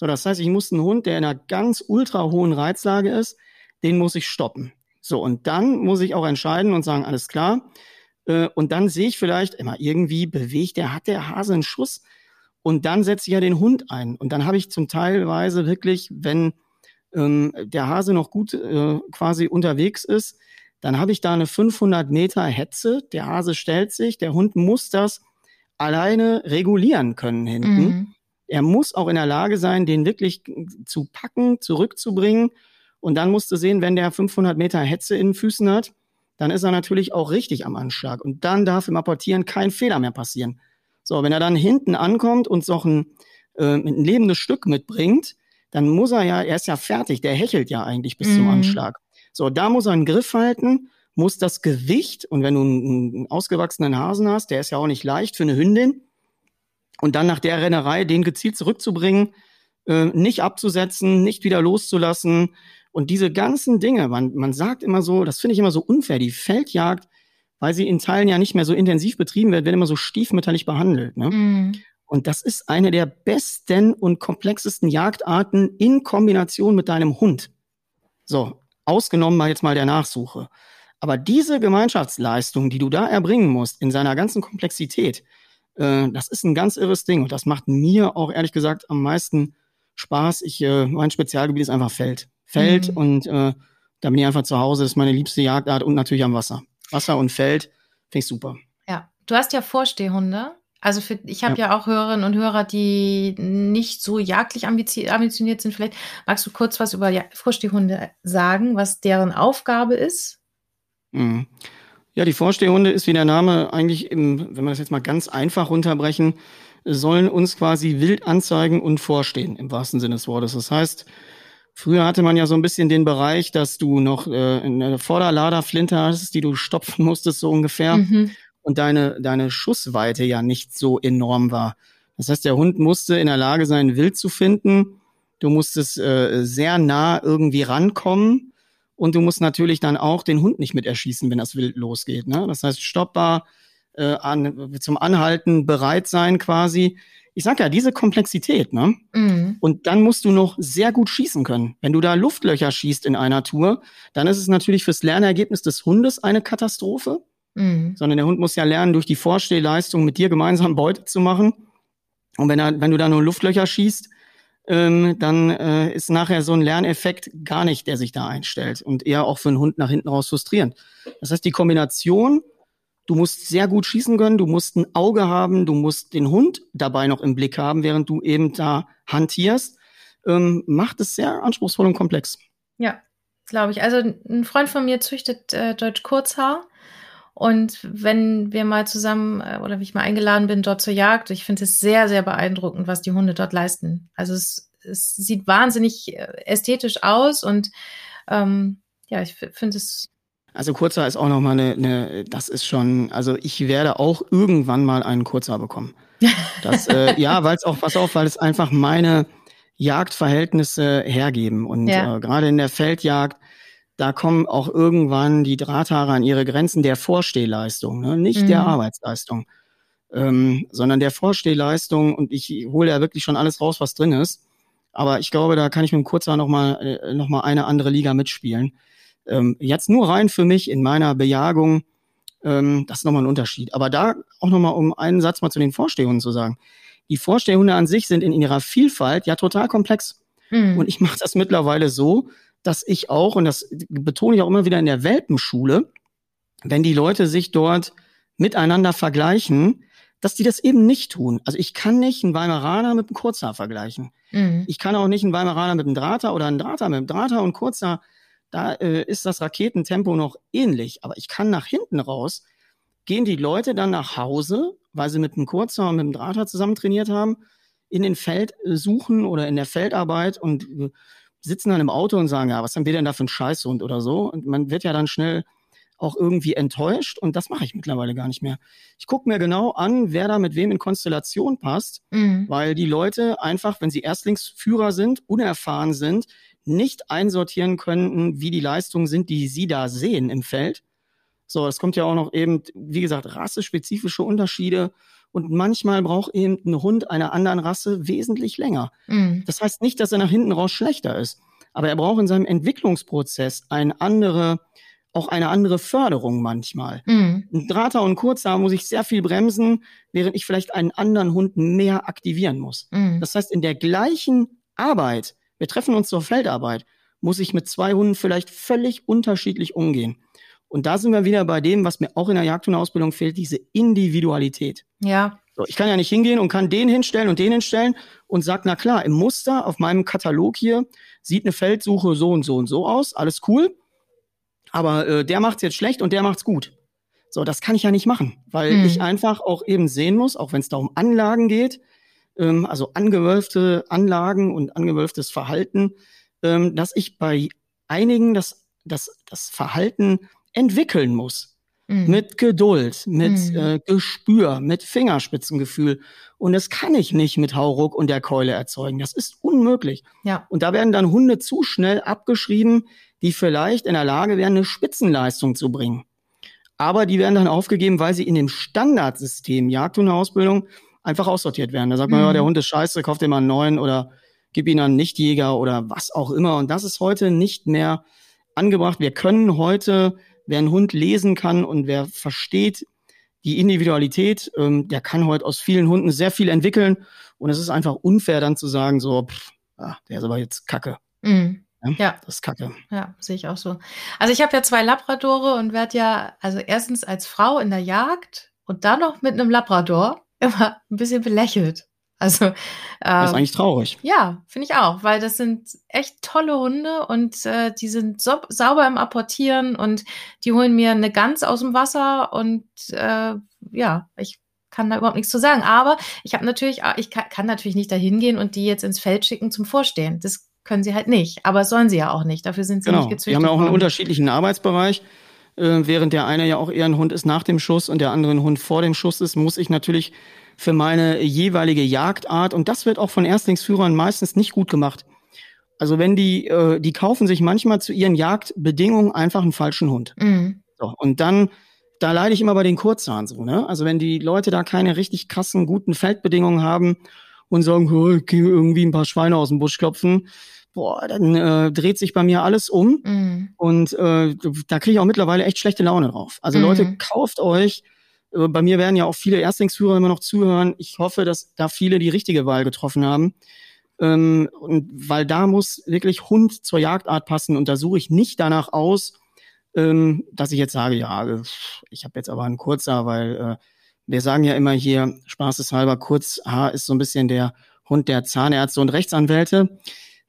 So, das heißt, ich muss einen Hund, der in einer ganz ultra hohen Reizlage ist, den muss ich stoppen. So, und dann muss ich auch entscheiden und sagen, alles klar. Äh, und dann sehe ich vielleicht immer irgendwie bewegt der, hat der Hase einen Schuss. Und dann setze ich ja den Hund ein. Und dann habe ich zum Teilweise wirklich, wenn ähm, der Hase noch gut äh, quasi unterwegs ist, dann habe ich da eine 500 Meter Hetze. Der Hase stellt sich, der Hund muss das alleine regulieren können hinten. Mhm. Er muss auch in der Lage sein, den wirklich zu packen, zurückzubringen und dann musst du sehen, wenn der 500 Meter Hetze in den Füßen hat, dann ist er natürlich auch richtig am Anschlag. Und dann darf im Apportieren kein Fehler mehr passieren. So, wenn er dann hinten ankommt und so ein, äh, ein lebendes Stück mitbringt, dann muss er ja, er ist ja fertig, der hechelt ja eigentlich bis mhm. zum Anschlag. So, da muss er einen Griff halten muss das Gewicht, und wenn du einen, einen ausgewachsenen Hasen hast, der ist ja auch nicht leicht für eine Hündin, und dann nach der Rennerei den gezielt zurückzubringen, äh, nicht abzusetzen, nicht wieder loszulassen. Und diese ganzen Dinge, man, man sagt immer so, das finde ich immer so unfair, die Feldjagd, weil sie in Teilen ja nicht mehr so intensiv betrieben wird, wird immer so stiefmütterlich behandelt. Ne? Mm. Und das ist eine der besten und komplexesten Jagdarten in Kombination mit deinem Hund. So, ausgenommen mal jetzt mal der Nachsuche. Aber diese Gemeinschaftsleistung, die du da erbringen musst, in seiner ganzen Komplexität, äh, das ist ein ganz irres Ding. Und das macht mir auch ehrlich gesagt am meisten Spaß. Ich, äh, mein Spezialgebiet ist einfach Feld. Feld mhm. und äh, da bin ich einfach zu Hause. Das ist meine liebste Jagdart und natürlich am Wasser. Wasser und Feld finde ich super. Ja, du hast ja Vorstehhunde. Also für, ich habe ja. ja. auch Hörerinnen und Hörer, die nicht so jagdlich ambitioniert sind. Vielleicht magst du kurz was über Vorstehhunde sagen, was deren Aufgabe ist? Mhm. Ja, die Vorstehhunde ist wie der Name eigentlich, im, wenn wir das jetzt mal ganz einfach runterbrechen, sollen uns quasi wild anzeigen und vorstehen, im wahrsten Sinne des Wortes. Das heißt, früher hatte man ja so ein bisschen den Bereich, dass du noch äh, eine Vorderladerflinte hattest, die du stopfen musstest, so ungefähr. Mhm und deine, deine Schussweite ja nicht so enorm war. Das heißt, der Hund musste in der Lage sein, Wild zu finden. Du musstest äh, sehr nah irgendwie rankommen. Und du musst natürlich dann auch den Hund nicht mit erschießen, wenn das Wild losgeht. Ne? Das heißt, stoppbar, äh, an, zum Anhalten bereit sein quasi. Ich sag ja, diese Komplexität, ne? Mhm. Und dann musst du noch sehr gut schießen können. Wenn du da Luftlöcher schießt in einer Tour, dann ist es natürlich fürs Lernergebnis des Hundes eine Katastrophe. Mhm. Sondern der Hund muss ja lernen, durch die Vorstehleistung mit dir gemeinsam Beute zu machen. Und wenn, er, wenn du da nur Luftlöcher schießt, ähm, dann äh, ist nachher so ein Lerneffekt gar nicht, der sich da einstellt und eher auch für einen Hund nach hinten raus frustrierend. Das heißt, die Kombination, du musst sehr gut schießen können, du musst ein Auge haben, du musst den Hund dabei noch im Blick haben, während du eben da hantierst, ähm, macht es sehr anspruchsvoll und komplex. Ja, glaube ich. Also ein Freund von mir züchtet äh, Deutsch Kurzhaar und wenn wir mal zusammen äh, oder wie ich mal eingeladen bin dort zur Jagd, ich finde es sehr, sehr beeindruckend, was die Hunde dort leisten. Also es, es sieht wahnsinnig äh, ästhetisch aus und ähm, ja, ich finde es. Also Kurzer ist auch noch mal eine, eine, das ist schon, also ich werde auch irgendwann mal einen Kurzer bekommen. Das, äh, [laughs] ja, weil es auch, pass auf, weil es einfach meine Jagdverhältnisse hergeben. Und ja. äh, gerade in der Feldjagd, da kommen auch irgendwann die Drahthaare an ihre Grenzen der Vorstehleistung, ne? nicht mhm. der Arbeitsleistung, ähm, sondern der Vorstehleistung. Und ich hole ja wirklich schon alles raus, was drin ist. Aber ich glaube, da kann ich mit dem Kurzhaar noch mal, äh, noch mal eine andere Liga mitspielen. Ähm, jetzt nur rein für mich in meiner Bejagung, ähm, das ist nochmal ein Unterschied. Aber da auch nochmal, um einen Satz mal zu den Vorstehhunden zu sagen. Die Vorstehhunde an sich sind in ihrer Vielfalt ja total komplex. Mhm. Und ich mache das mittlerweile so, dass ich auch, und das betone ich auch immer wieder in der Welpenschule, wenn die Leute sich dort miteinander vergleichen, dass die das eben nicht tun. Also ich kann nicht einen Weimaraner mit einem Kurzhaar vergleichen. Mhm. Ich kann auch nicht einen Weimaraner mit einem Drahthaar oder einen Drahthaar mit einem Drahthaar und Kurzhaar. Da äh, ist das Raketentempo noch ähnlich. Aber ich kann nach hinten raus, gehen die Leute dann nach Hause, weil sie mit einem Kurzhaar und mit einem Drahthaar zusammen trainiert haben, in den Feld suchen oder in der Feldarbeit und äh, sitzen dann im Auto und sagen, ja, was haben wir denn da für ein Scheißhund oder so? Und man wird ja dann schnell auch irgendwie enttäuscht und das mache ich mittlerweile gar nicht mehr. Ich gucke mir genau an, wer da mit wem in Konstellation passt, mhm. weil die Leute einfach, wenn sie Erstlingsführer sind, unerfahren sind, nicht einsortieren könnten, wie die Leistungen sind, die sie da sehen im Feld. So, es kommt ja auch noch eben, wie gesagt, rassespezifische Unterschiede und manchmal braucht eben ein Hund einer anderen Rasse wesentlich länger. Mhm. Das heißt nicht, dass er nach hinten raus schlechter ist, aber er braucht in seinem Entwicklungsprozess eine andere, auch eine andere Förderung manchmal. Mhm. Ein Drahthaar und Kurzhaar muss ich sehr viel bremsen, während ich vielleicht einen anderen Hund mehr aktivieren muss. Mhm. Das heißt, in der gleichen Arbeit, wir treffen uns zur Feldarbeit, muss ich mit zwei Hunden vielleicht völlig unterschiedlich umgehen. Und da sind wir wieder bei dem, was mir auch in der Jagdhundeausbildung fehlt, diese Individualität. Ja. So, ich kann ja nicht hingehen und kann den hinstellen und den hinstellen und sag, na klar, im Muster auf meinem Katalog hier sieht eine Feldsuche so und so und so aus, alles cool. Aber äh, der macht's jetzt schlecht und der macht's gut. So, das kann ich ja nicht machen, weil hm. ich einfach auch eben sehen muss, auch wenn es da um Anlagen geht, ähm, also angewölfte Anlagen und angewölftes Verhalten, ähm, dass ich bei einigen das, das, das Verhalten entwickeln muss. Mhm. Mit Geduld, mit mhm. äh, Gespür, mit Fingerspitzengefühl. Und das kann ich nicht mit Hauruck und der Keule erzeugen. Das ist unmöglich. Ja. Und da werden dann Hunde zu schnell abgeschrieben, die vielleicht in der Lage wären, eine Spitzenleistung zu bringen. Aber die werden dann aufgegeben, weil sie in dem Standardsystem Jagdhundeausbildung einfach aussortiert werden. Da sagt man, mhm. ja, der Hund ist scheiße, kauft dir mal einen neuen oder gib ihn an Nichtjäger oder was auch immer. Und das ist heute nicht mehr angebracht. Wir können heute wer einen Hund lesen kann und wer versteht die Individualität, ähm, der kann heute aus vielen Hunden sehr viel entwickeln. Und es ist einfach unfair, dann zu sagen, so, pff, ah, der ist aber jetzt Kacke. Mhm. Ja, ja, das ist Kacke. Ja, sehe ich auch so. Also ich habe ja zwei Labradore und werde ja, also erstens als Frau in der Jagd und dann noch mit einem Labrador [laughs] immer ein bisschen belächelt. Also ähm, das ist ähm, eigentlich traurig. Ja, finde ich auch, weil das sind echt tolle Hunde und äh, die sind so, sauber im Apportieren und die holen mir eine Gans aus dem Wasser und äh, ja, ich kann da überhaupt nichts zu sagen. Aber ich habe natürlich, ich kann, kann natürlich nicht dahin gehen und die jetzt ins Feld schicken zum Vorstehen. Das können sie halt nicht. Aber sollen sie ja auch nicht. Dafür sind sie genau. nicht gezüchtet. Die haben ja auch einen unterschiedlichen Arbeitsbereich. Äh, während der eine ja auch eher ein Hund ist nach dem Schuss und der andere ein Hund vor dem Schuss ist, muss ich natürlich für meine jeweilige Jagdart. Und das wird auch von Erstlingsführern meistens nicht gut gemacht. Also wenn die, äh, die kaufen sich manchmal zu ihren Jagdbedingungen einfach einen falschen Hund. Mhm. So, und dann, da leide ich immer bei den Kurzhahn so, ne? Also wenn die Leute da keine richtig krassen, guten Feldbedingungen haben und sagen, oh, irgendwie ein paar Schweine aus dem Busch klopfen, boah, dann äh, dreht sich bei mir alles um. Mhm. Und äh, da kriege ich auch mittlerweile echt schlechte Laune drauf. Also mhm. Leute, kauft euch bei mir werden ja auch viele Erstlingsführer immer noch zuhören. Ich hoffe, dass da viele die richtige Wahl getroffen haben. Ähm, und weil da muss wirklich Hund zur Jagdart passen und da suche ich nicht danach aus, ähm, dass ich jetzt sage, ja, äh, ich habe jetzt aber einen kurzer, weil äh, wir sagen ja immer hier, spaßeshalber, kurz Haar ist so ein bisschen der Hund der Zahnärzte und Rechtsanwälte.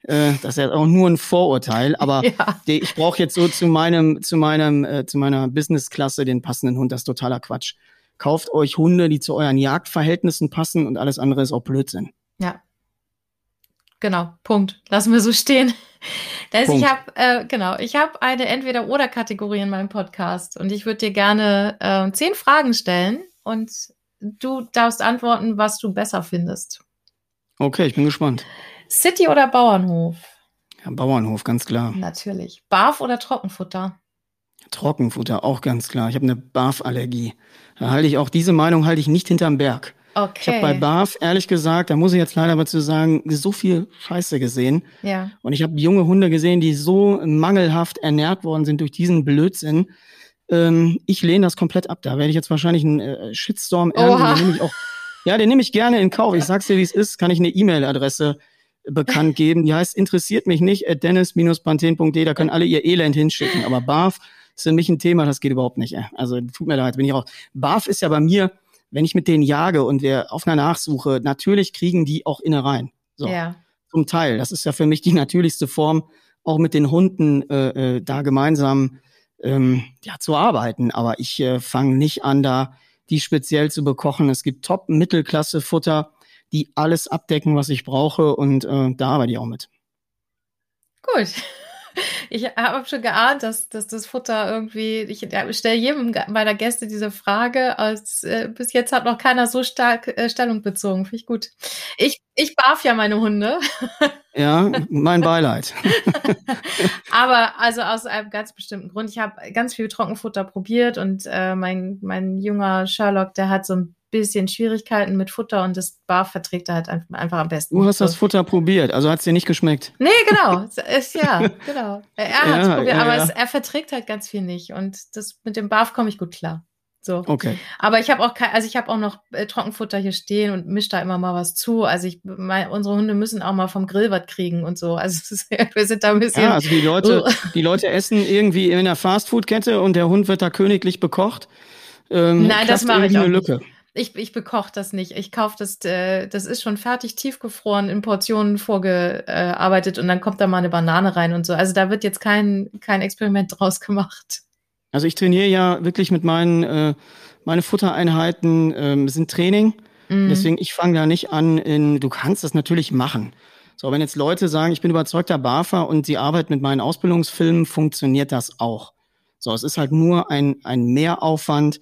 Äh, das ist ja auch nur ein Vorurteil, aber [laughs] ja. die, ich brauche jetzt so zu meinem, zu meinem, äh, zu meiner Businessklasse den passenden Hund. Das ist totaler Quatsch. Kauft euch Hunde, die zu euren Jagdverhältnissen passen und alles andere ist auch Blödsinn. Ja. Genau, Punkt. Lassen wir so stehen. [laughs] Das ich habe äh, genau, ich habe eine Entweder-oder-Kategorie in meinem Podcast und ich würde dir gerne äh, zehn Fragen stellen und du darfst antworten, was du besser findest. Okay, ich bin gespannt. City oder Bauernhof? Ja, Bauernhof, ganz klar. Natürlich. Barf oder Trockenfutter? Trockenfutter, auch ganz klar. Ich habe eine Barf-Allergie. Da halte ich auch diese Meinung halte ich nicht hinterm Berg. Okay. Ich habe bei Barf, ehrlich gesagt, da muss ich jetzt leider dazu sagen, so viel Scheiße gesehen. Ja. Und ich habe junge Hunde gesehen, die so mangelhaft ernährt worden sind durch diesen Blödsinn. Ähm, ich lehne das komplett ab. Da werde ich jetzt wahrscheinlich einen äh, Shitstorm ernten. Den nehme ich auch, ja, den nehme ich gerne in Kauf. Ich sag's dir, wie es ist. Kann ich eine E-Mail-Adresse bekannt geben. Die heißt interessiert mich nicht at dennis-panthen.de. Da können alle ihr Elend hinschicken. Aber Barf ist für mich ein Thema, das geht überhaupt nicht. Also tut mir leid, bin ich auch. Barf ist ja bei mir, wenn ich mit denen jage und wir auf einer Nachsuche, natürlich kriegen die auch Innereien. So. Ja. Zum Teil. Das ist ja für mich die natürlichste Form, auch mit den Hunden äh, äh, da gemeinsam ähm, ja, zu arbeiten. Aber ich äh, fange nicht an, da die speziell zu bekochen. Es gibt Top-Mittelklasse-Futter die alles abdecken, was ich brauche und äh, da arbeite ich auch mit. Gut. Ich habe schon geahnt, dass, dass das Futter irgendwie, ich stelle jedem meiner Gäste diese Frage, als äh, bis jetzt hat noch keiner so stark äh, Stellung bezogen. Finde ich gut. Ich, ich barf ja meine Hunde. [laughs] Ja, mein Beileid. [laughs] Aber also aus einem ganz bestimmten Grund. Ich habe ganz viel Trockenfutter probiert und äh, mein, mein junger Sherlock, der hat so ein bisschen Schwierigkeiten mit Futter und das Bar verträgt er halt einfach am besten. Du hast das Futter probiert, also hat es dir nicht geschmeckt. Nee, genau. [laughs] ist, ja, genau. Er, hat es ja, probiert, ja, aber ja. Es, er verträgt halt ganz viel nicht. Und das mit dem Barf komme ich gut klar. So. Okay. Aber ich habe auch kein, also ich habe auch noch äh, Trockenfutter hier stehen und mische da immer mal was zu. Also ich, mein, unsere Hunde müssen auch mal vom Grill was kriegen und so. Also ist, [laughs] wir sind da ein bisschen. Ja, also die Leute, [laughs] die Leute essen irgendwie in der Fastfood-Kette und der Hund wird da königlich bekocht. Ähm, Nein, das mache ich auch eine Lücke. Nicht. Ich, ich bekoche das nicht. Ich kaufe das, äh, das ist schon fertig tiefgefroren, in Portionen vorgearbeitet und dann kommt da mal eine Banane rein und so. Also da wird jetzt kein, kein Experiment [laughs] draus gemacht. Also ich trainiere ja wirklich mit meinen, äh, meine Futtereinheiten ähm, sind Training. Mhm. Deswegen, ich fange da nicht an in, du kannst das natürlich machen. So, wenn jetzt Leute sagen, ich bin überzeugter Barfer und sie arbeiten mit meinen Ausbildungsfilmen, funktioniert das auch. So, es ist halt nur ein, ein Mehraufwand,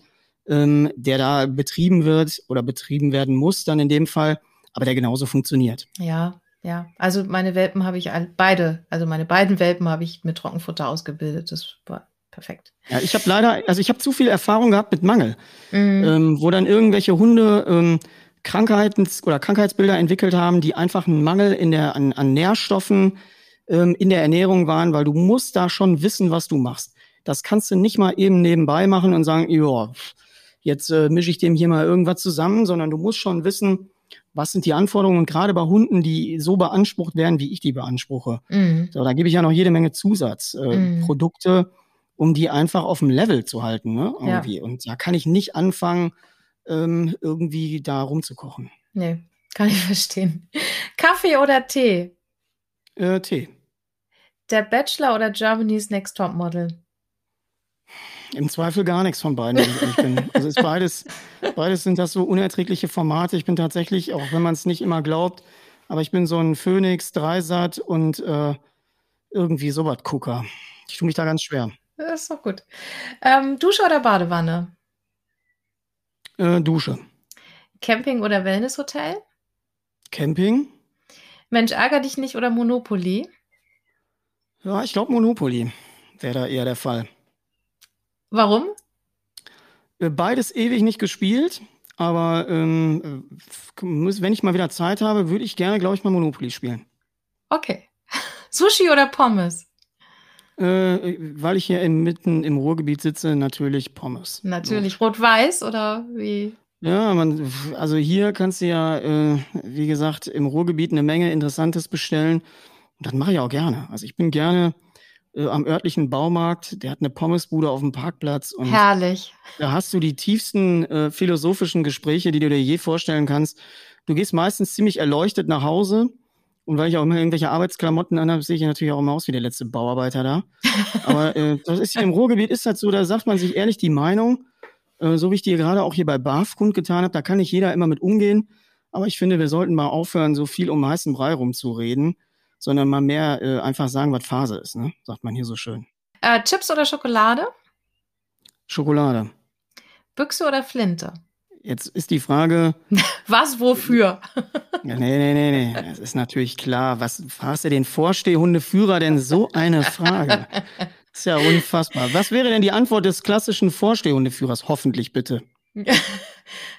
ähm, der da betrieben wird oder betrieben werden muss dann in dem Fall, aber der genauso funktioniert. Ja, ja. Also meine Welpen habe ich beide, also meine beiden Welpen habe ich mit Trockenfutter ausgebildet. Das war perfekt. Ja, ich habe leider, also ich habe zu viel Erfahrung gehabt mit Mangel, mhm. ähm, wo dann irgendwelche Hunde ähm, Krankheiten oder Krankheitsbilder entwickelt haben, die einfach einen Mangel in der, an, an Nährstoffen ähm, in der Ernährung waren, weil du musst da schon wissen, was du machst. Das kannst du nicht mal eben nebenbei machen und sagen, ja, jetzt äh, mische ich dem hier mal irgendwas zusammen, sondern du musst schon wissen, was sind die Anforderungen gerade bei Hunden, die so beansprucht werden, wie ich die beanspruche. Mhm. So, da gebe ich ja noch jede Menge Zusatzprodukte, äh, mhm. um die einfach auf dem Level zu halten. Ne? Irgendwie. Ja. Und da kann ich nicht anfangen, ähm, irgendwie da rumzukochen. Nee, kann ich [laughs] verstehen. Kaffee oder Tee? Äh, Tee. Der Bachelor oder Germany's Next Top Model? Im Zweifel gar nichts von beiden. Also ist beides, beides sind das so unerträgliche Formate. Ich bin tatsächlich, auch wenn man es nicht immer glaubt, aber ich bin so ein Phoenix, Dreisat und äh, irgendwie sowas Gucker. Ich tue mich da ganz schwer. Das ist doch gut. Ähm, Dusche oder Badewanne? Äh, Dusche. Camping oder Wellnesshotel? Camping. Mensch, ärger dich nicht oder Monopoly? Ja, ich glaube Monopoly wäre da eher der Fall. Warum? Äh, beides ewig nicht gespielt, aber ähm, äh, wenn ich mal wieder Zeit habe, würde ich gerne, glaube ich, mal Monopoly spielen. Okay. [laughs] Sushi oder Pommes? Äh, weil ich hier mitten im Ruhrgebiet sitze, natürlich Pommes. Natürlich. Rot-Weiß oder wie? Ja, man, also hier kannst du ja, äh, wie gesagt, im Ruhrgebiet eine Menge Interessantes bestellen. Und das mache ich auch gerne. Also ich bin gerne äh, am örtlichen Baumarkt, der hat eine Pommesbude auf dem Parkplatz. Und Herrlich. Da hast du die tiefsten äh, philosophischen Gespräche, die du dir je vorstellen kannst. Du gehst meistens ziemlich erleuchtet nach Hause und weil ich auch immer irgendwelche Arbeitsklamotten anhabe, sehe ich natürlich auch immer aus wie der letzte Bauarbeiter da. Aber äh, das ist hier im Ruhrgebiet ist das so, da sagt man sich ehrlich die Meinung, äh, so wie ich dir gerade auch hier bei BAF kundgetan habe, da kann nicht jeder immer mit umgehen. Aber ich finde, wir sollten mal aufhören, so viel um heißen Brei rumzureden, sondern mal mehr äh, einfach sagen, was Phase ist, ne? sagt man hier so schön. Äh, Chips oder Schokolade? Schokolade. Büchse oder Flinte? Jetzt ist die Frage. [laughs] Was, wofür? [laughs] nee, nee, nee, nee. Es ist natürlich klar. Was fragst du den Vorstehhundeführer denn so eine Frage? ist ja unfassbar. Was wäre denn die Antwort des klassischen Vorstehhundeführers? Hoffentlich bitte. [laughs]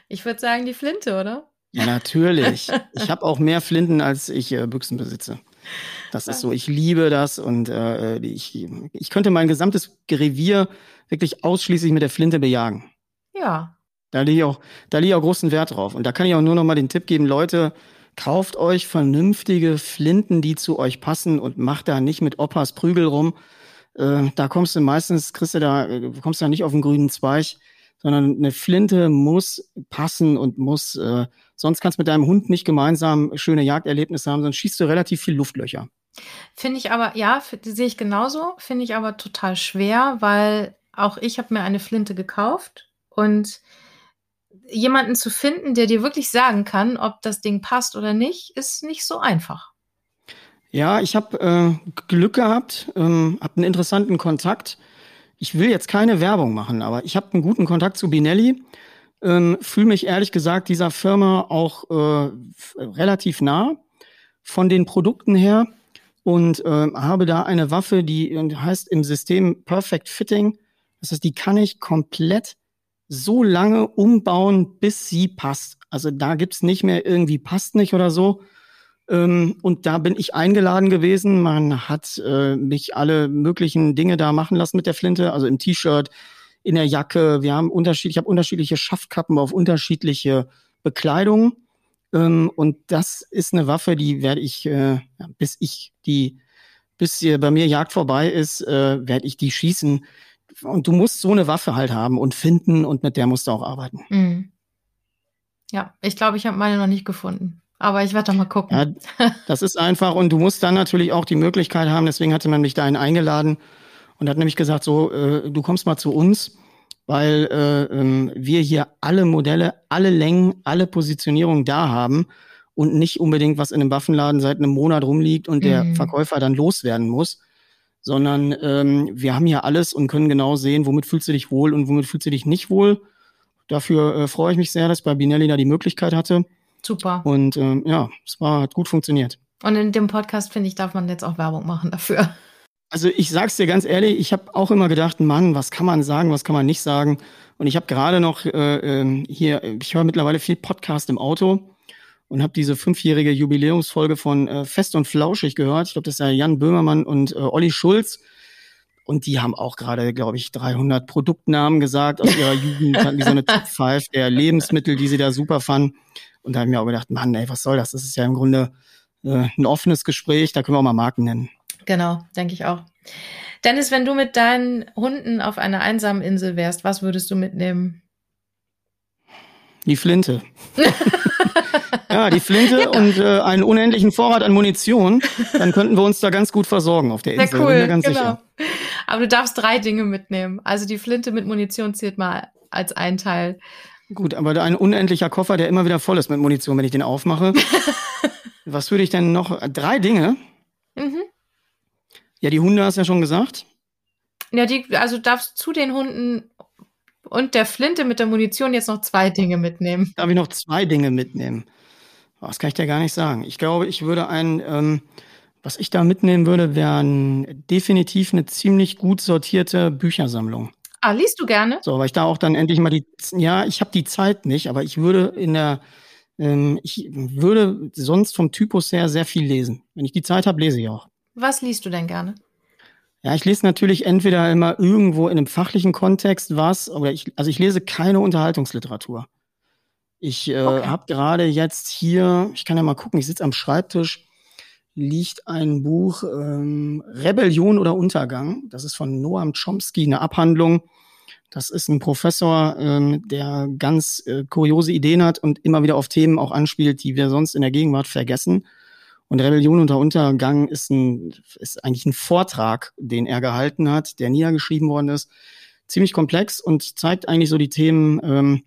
Ich würde sagen, die Flinte, oder? Ja, natürlich. Ich habe auch mehr Flinten, als ich äh, Büchsen besitze. Das ist so, ich liebe das und äh, ich, ich könnte mein gesamtes Revier wirklich ausschließlich mit der Flinte bejagen. Ja, da liege ich auch, da liege ich auch großen Wert drauf. Und da kann ich auch nur noch mal den Tipp geben, Leute, kauft euch vernünftige Flinten, die zu euch passen und macht da nicht mit Opas Prügel rum. Äh, da kommst du meistens, kriegst du da, äh, kommst du da nicht auf den grünen Zweig, sondern eine Flinte muss passen und muss, äh, sonst kannst du mit deinem Hund nicht gemeinsam schöne Jagderlebnisse haben, sonst schießt du relativ viel Luftlöcher. Finde ich aber, ja, sehe ich genauso, finde ich aber total schwer, weil auch ich habe mir eine Flinte gekauft und jemanden zu finden, der dir wirklich sagen kann, ob das Ding passt oder nicht, ist nicht so einfach. Ja, ich habe äh, Glück gehabt, ähm, habe einen interessanten Kontakt. Ich will jetzt keine Werbung machen, aber ich habe einen guten Kontakt zu Binelli. Ähm, Fühle mich ehrlich gesagt dieser Firma auch äh, relativ nah von den Produkten her und äh, habe da eine Waffe, die heißt im System Perfect Fitting. Das heißt, die kann ich komplett so lange umbauen, bis sie passt. Also da gibt's nicht mehr irgendwie passt nicht oder so. Ähm, und da bin ich eingeladen gewesen. Man hat äh, mich alle möglichen Dinge da machen lassen mit der Flinte, also im T-Shirt, in der Jacke. Wir haben unterschiedlich, ich habe unterschiedliche Schaftkappen auf unterschiedliche Bekleidung. Ähm, und das ist eine Waffe, die werde ich, äh, bis ich die, bis hier bei mir Jagd vorbei ist, äh, werde ich die schießen und du musst so eine Waffe halt haben und finden und mit der musst du auch arbeiten. Mhm. Ja, ich glaube, ich habe meine noch nicht gefunden. Aber ich werde doch mal gucken. Ja, das ist einfach und du musst dann natürlich auch die Möglichkeit haben, deswegen hatte man mich dahin eingeladen und hat nämlich gesagt, so, äh, du kommst mal zu uns, weil äh, äh, wir hier alle Modelle, alle Längen, alle Positionierungen da haben und nicht unbedingt was in einem Waffenladen seit einem Monat rumliegt und der mhm. Verkäufer dann loswerden muss sondern ähm, wir haben hier alles und können genau sehen, womit fühlst du dich wohl und womit fühlst du dich nicht wohl. Dafür äh, freue ich mich sehr, dass ich bei Binelli da die Möglichkeit hatte. Super. Und ähm, ja, es war, hat gut funktioniert. Und in dem Podcast, finde ich, darf man jetzt auch Werbung machen dafür. Also ich sag's dir ganz ehrlich, ich habe auch immer gedacht, Mann, was kann man sagen, was kann man nicht sagen. Und ich habe gerade noch äh, ähm, hier, ich höre mittlerweile viel Podcast im Auto und habe diese fünfjährige Jubiläumsfolge von äh, Fest und Flauschig gehört. Ich glaube, das ist ja Jan Böhmermann und äh, Olli Schulz. Und die haben auch gerade, glaube ich, 300 Produktnamen gesagt aus ihrer Jugend, hatten die so eine Top 5 der Lebensmittel, die sie da super fanden. Und da habe ich mir auch gedacht, Mann, ey, was soll das? Das ist ja im Grunde äh, ein offenes Gespräch, da können wir auch mal Marken nennen. Genau, denke ich auch. Dennis, wenn du mit deinen Hunden auf einer einsamen Insel wärst, was würdest du mitnehmen? Die Flinte. [laughs] ja, die Flinte ja. und äh, einen unendlichen Vorrat an Munition. Dann könnten wir uns da ganz gut versorgen auf der Insel. Sehr cool, ganz genau. Sicher. Aber du darfst drei Dinge mitnehmen. Also die Flinte mit Munition zählt mal als ein Teil. Gut, aber ein unendlicher Koffer, der immer wieder voll ist mit Munition, wenn ich den aufmache. [laughs] Was würde ich denn noch? Drei Dinge? Mhm. Ja, die Hunde hast du ja schon gesagt. Ja, die, also darfst zu den Hunden und der Flinte mit der Munition jetzt noch zwei Dinge mitnehmen. Darf ich noch zwei Dinge mitnehmen? Oh, das kann ich dir gar nicht sagen. Ich glaube, ich würde ein, ähm, was ich da mitnehmen würde, wäre definitiv eine ziemlich gut sortierte Büchersammlung. Ah, liest du gerne? So, weil ich da auch dann endlich mal die, ja, ich habe die Zeit nicht, aber ich würde in der, ähm, ich würde sonst vom Typus her sehr viel lesen. Wenn ich die Zeit habe, lese ich auch. Was liest du denn gerne? Ja, ich lese natürlich entweder immer irgendwo in einem fachlichen Kontext was, oder ich, also ich lese keine Unterhaltungsliteratur. Ich äh, okay. habe gerade jetzt hier, ich kann ja mal gucken, ich sitze am Schreibtisch, liegt ein Buch ähm, Rebellion oder Untergang. Das ist von Noam Chomsky, eine Abhandlung. Das ist ein Professor, ähm, der ganz äh, kuriose Ideen hat und immer wieder auf Themen auch anspielt, die wir sonst in der Gegenwart vergessen. Und Rebellion unter Untergang ist, ein, ist eigentlich ein Vortrag, den er gehalten hat, der niedergeschrieben worden ist. Ziemlich komplex und zeigt eigentlich so die Themen ähm,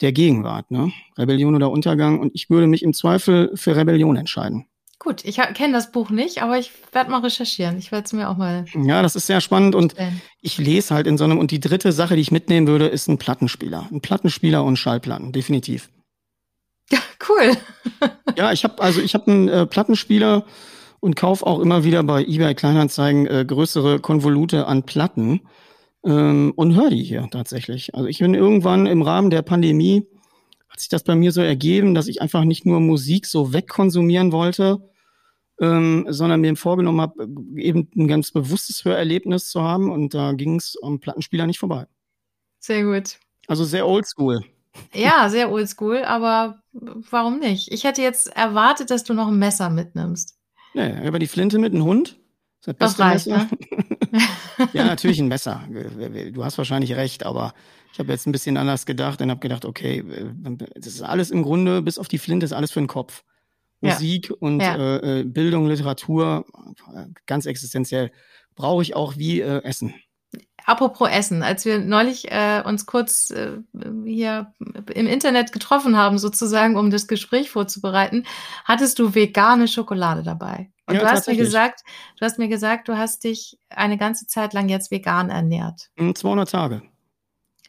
der Gegenwart. Ne? Rebellion oder Untergang. Und ich würde mich im Zweifel für Rebellion entscheiden. Gut, ich kenne das Buch nicht, aber ich werde mal recherchieren. Ich werde es mir auch mal. Ja, das ist sehr spannend und ich lese halt in so einem. Und die dritte Sache, die ich mitnehmen würde, ist ein Plattenspieler. Ein Plattenspieler und Schallplatten, definitiv. Ja, cool. ja, ich habe also ich habe einen äh, Plattenspieler und kaufe auch immer wieder bei eBay Kleinanzeigen äh, größere Konvolute an Platten ähm, und höre die hier tatsächlich. Also ich bin irgendwann im Rahmen der Pandemie hat sich das bei mir so ergeben, dass ich einfach nicht nur Musik so wegkonsumieren wollte, ähm, sondern mir vorgenommen habe, eben ein ganz bewusstes Hörerlebnis zu haben und da ging es am Plattenspieler nicht vorbei. Sehr gut. Also sehr oldschool. Ja, sehr oldschool, aber warum nicht? Ich hätte jetzt erwartet, dass du noch ein Messer mitnimmst. Nee, über die Flinte mit einem Hund. Das, das reicht, Messer. Ne? [laughs] ja, natürlich ein Messer. Du hast wahrscheinlich recht, aber ich habe jetzt ein bisschen anders gedacht und habe gedacht, okay, das ist alles im Grunde, bis auf die Flinte, ist alles für den Kopf. Ja. Musik und ja. äh, äh Bildung, Literatur, ganz existenziell. Brauche ich auch wie äh, Essen. Apropos Essen, als wir neulich äh, uns kurz äh, hier im Internet getroffen haben, sozusagen, um das Gespräch vorzubereiten, hattest du vegane Schokolade dabei. Und ja, du hast mir gesagt, du hast mir gesagt, du hast dich eine ganze Zeit lang jetzt vegan ernährt. 200 hm, Tage.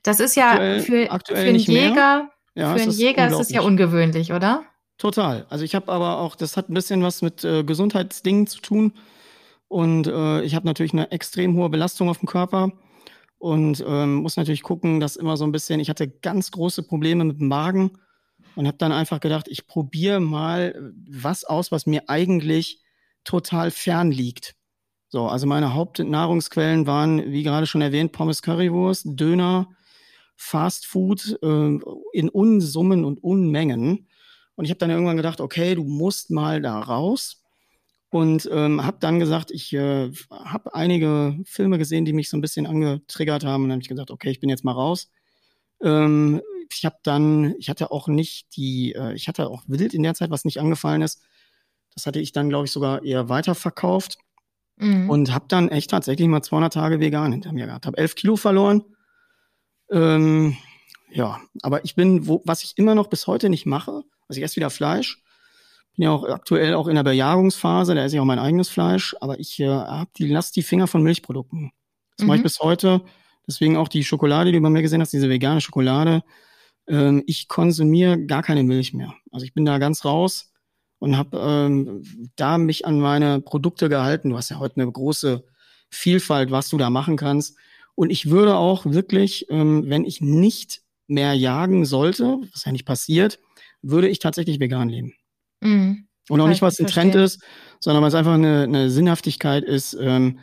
Das ist ja aktuell, für, aktuell für einen Jäger, ja, für einen Jäger ist es ja ungewöhnlich, oder? Total. Also ich habe aber auch, das hat ein bisschen was mit äh, Gesundheitsdingen zu tun. Und äh, ich habe natürlich eine extrem hohe Belastung auf dem Körper und ähm, muss natürlich gucken, dass immer so ein bisschen, ich hatte ganz große Probleme mit dem Magen und habe dann einfach gedacht, ich probiere mal was aus, was mir eigentlich total fern liegt. So, also meine Hauptnahrungsquellen waren, wie gerade schon erwähnt, Pommes Currywurst, Döner, Fast Food äh, in Unsummen und Unmengen. Und ich habe dann irgendwann gedacht, okay, du musst mal da raus. Und ähm, habe dann gesagt, ich äh, habe einige Filme gesehen, die mich so ein bisschen angetriggert haben. Und dann habe ich gesagt, okay, ich bin jetzt mal raus. Ähm, ich habe dann, ich hatte auch nicht die, äh, ich hatte auch wild in der Zeit, was nicht angefallen ist. Das hatte ich dann, glaube ich, sogar eher weiterverkauft. Mhm. Und habe dann echt tatsächlich mal 200 Tage vegan hinter mir gehabt. Habe 11 Kilo verloren ähm, ja, aber ich bin, wo, was ich immer noch bis heute nicht mache, also ich esse wieder Fleisch Bin ja auch aktuell auch in der Bejagungsphase, da esse ich auch mein eigenes Fleisch, aber ich äh, hab die, lass die Finger von Milchprodukten. Das mhm. mache ich bis heute. Deswegen auch die Schokolade, die du bei mir gesehen hast, diese vegane Schokolade. Ähm, ich konsumiere gar keine Milch mehr. Also ich bin da ganz raus und habe ähm, da mich an meine Produkte gehalten. Du hast ja heute eine große Vielfalt, was du da machen kannst. Und ich würde auch wirklich, ähm, wenn ich nicht mehr jagen sollte, was ja nicht passiert, würde ich tatsächlich vegan leben. Mhm. Und auch nicht, was ein Trend ist, sondern was einfach eine, eine Sinnhaftigkeit ist, ähm,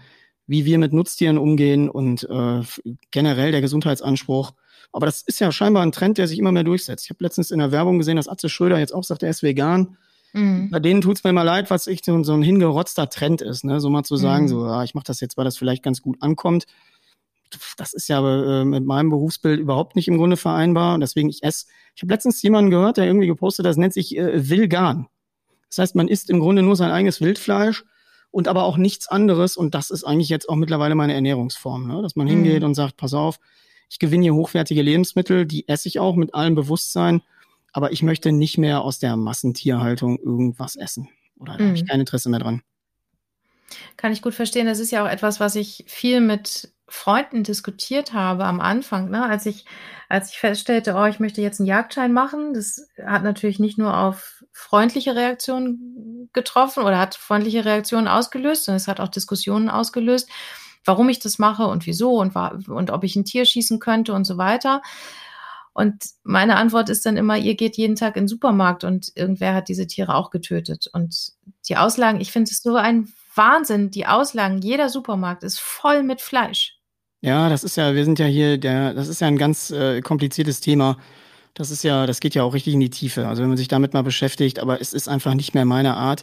wie wir mit Nutztieren umgehen und äh, generell der Gesundheitsanspruch. Aber das ist ja scheinbar ein Trend, der sich immer mehr durchsetzt. Ich habe letztens in der Werbung gesehen, dass Atze Schröder jetzt auch sagt, er ist vegan. Mhm. Bei denen tut's mir immer leid, was echt so, so ein hingerotzter Trend ist, ne? So mal zu sagen, mhm. so, ja, ich mache das jetzt, weil das vielleicht ganz gut ankommt. Das ist ja äh, mit meinem Berufsbild überhaupt nicht im Grunde vereinbar. Deswegen, ich esse. Ich habe letztens jemanden gehört, der irgendwie gepostet hat, das nennt sich äh, Vilgan. Das heißt, man isst im Grunde nur sein eigenes Wildfleisch und aber auch nichts anderes. Und das ist eigentlich jetzt auch mittlerweile meine Ernährungsform, ne? dass man mhm. hingeht und sagt, pass auf, ich gewinne hier hochwertige Lebensmittel, die esse ich auch mit allem Bewusstsein, aber ich möchte nicht mehr aus der Massentierhaltung irgendwas essen. Oder da mhm. habe ich kein Interesse mehr dran. Kann ich gut verstehen. Das ist ja auch etwas, was ich viel mit Freunden diskutiert habe am Anfang, ne? als ich, als ich feststellte, oh, ich möchte jetzt einen Jagdschein machen. Das hat natürlich nicht nur auf freundliche Reaktionen getroffen oder hat freundliche Reaktionen ausgelöst, sondern es hat auch Diskussionen ausgelöst, warum ich das mache und wieso und, und ob ich ein Tier schießen könnte und so weiter. Und meine Antwort ist dann immer, ihr geht jeden Tag in den Supermarkt und irgendwer hat diese Tiere auch getötet. Und die Auslagen, ich finde es so ein Wahnsinn, die Auslagen, jeder Supermarkt ist voll mit Fleisch. Ja, das ist ja, wir sind ja hier, der, das ist ja ein ganz äh, kompliziertes Thema. Das ist ja, das geht ja auch richtig in die Tiefe. Also wenn man sich damit mal beschäftigt, aber es ist einfach nicht mehr meine Art.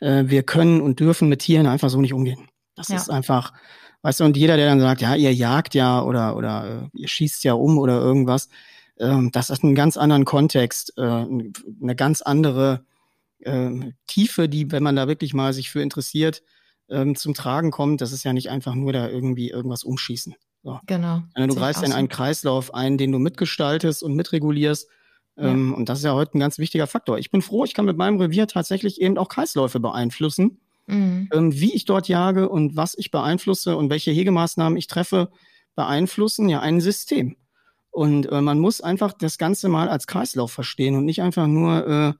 Äh, wir können und dürfen mit Tieren einfach so nicht umgehen. Das ja. ist einfach, weißt du, und jeder, der dann sagt, ja, ihr jagt ja oder oder äh, ihr schießt ja um oder irgendwas, äh, das hat einen ganz anderen Kontext, äh, eine ganz andere äh, Tiefe, die, wenn man da wirklich mal sich für interessiert, ähm, zum Tragen kommt. Das ist ja nicht einfach nur da irgendwie irgendwas umschießen. So. Genau. du greifst in einen Kreislauf ein, den du mitgestaltest und mitregulierst. Ja. Ähm, und das ist ja heute ein ganz wichtiger Faktor. Ich bin froh, ich kann mit meinem Revier tatsächlich eben auch Kreisläufe beeinflussen. Mhm. Ähm, wie ich dort jage und was ich beeinflusse und welche Hegemaßnahmen ich treffe, beeinflussen ja ein System. Und äh, man muss einfach das Ganze mal als Kreislauf verstehen und nicht einfach nur äh,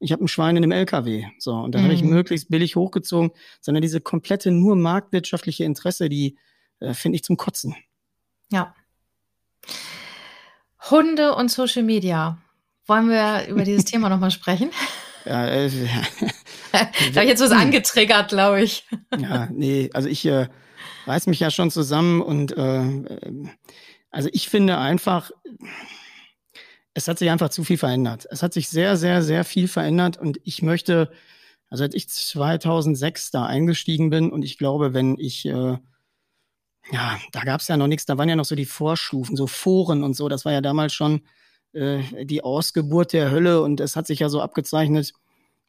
ich habe ein Schwein in einem LKW. So, und da mhm. habe ich möglichst billig hochgezogen, sondern diese komplette nur marktwirtschaftliche Interesse, die äh, finde ich zum Kotzen. Ja. Hunde und Social Media. Wollen wir über dieses Thema nochmal sprechen? [laughs] Ja, äh, [laughs] da habe ich jetzt was angetriggert, glaube ich. ja, nee, also ich äh, reiß mich ja schon zusammen und äh, äh also ich finde einfach, es hat sich einfach zu viel verändert. Es hat sich sehr, sehr, sehr viel verändert und ich möchte, also als ich 2006 da eingestiegen bin und ich glaube, wenn ich, äh, ja, da gab es ja noch nichts, da waren ja noch so die Vorstufen, so Foren und so, das war ja damals schon äh, die Ausgeburt der Hölle und es hat sich ja so abgezeichnet,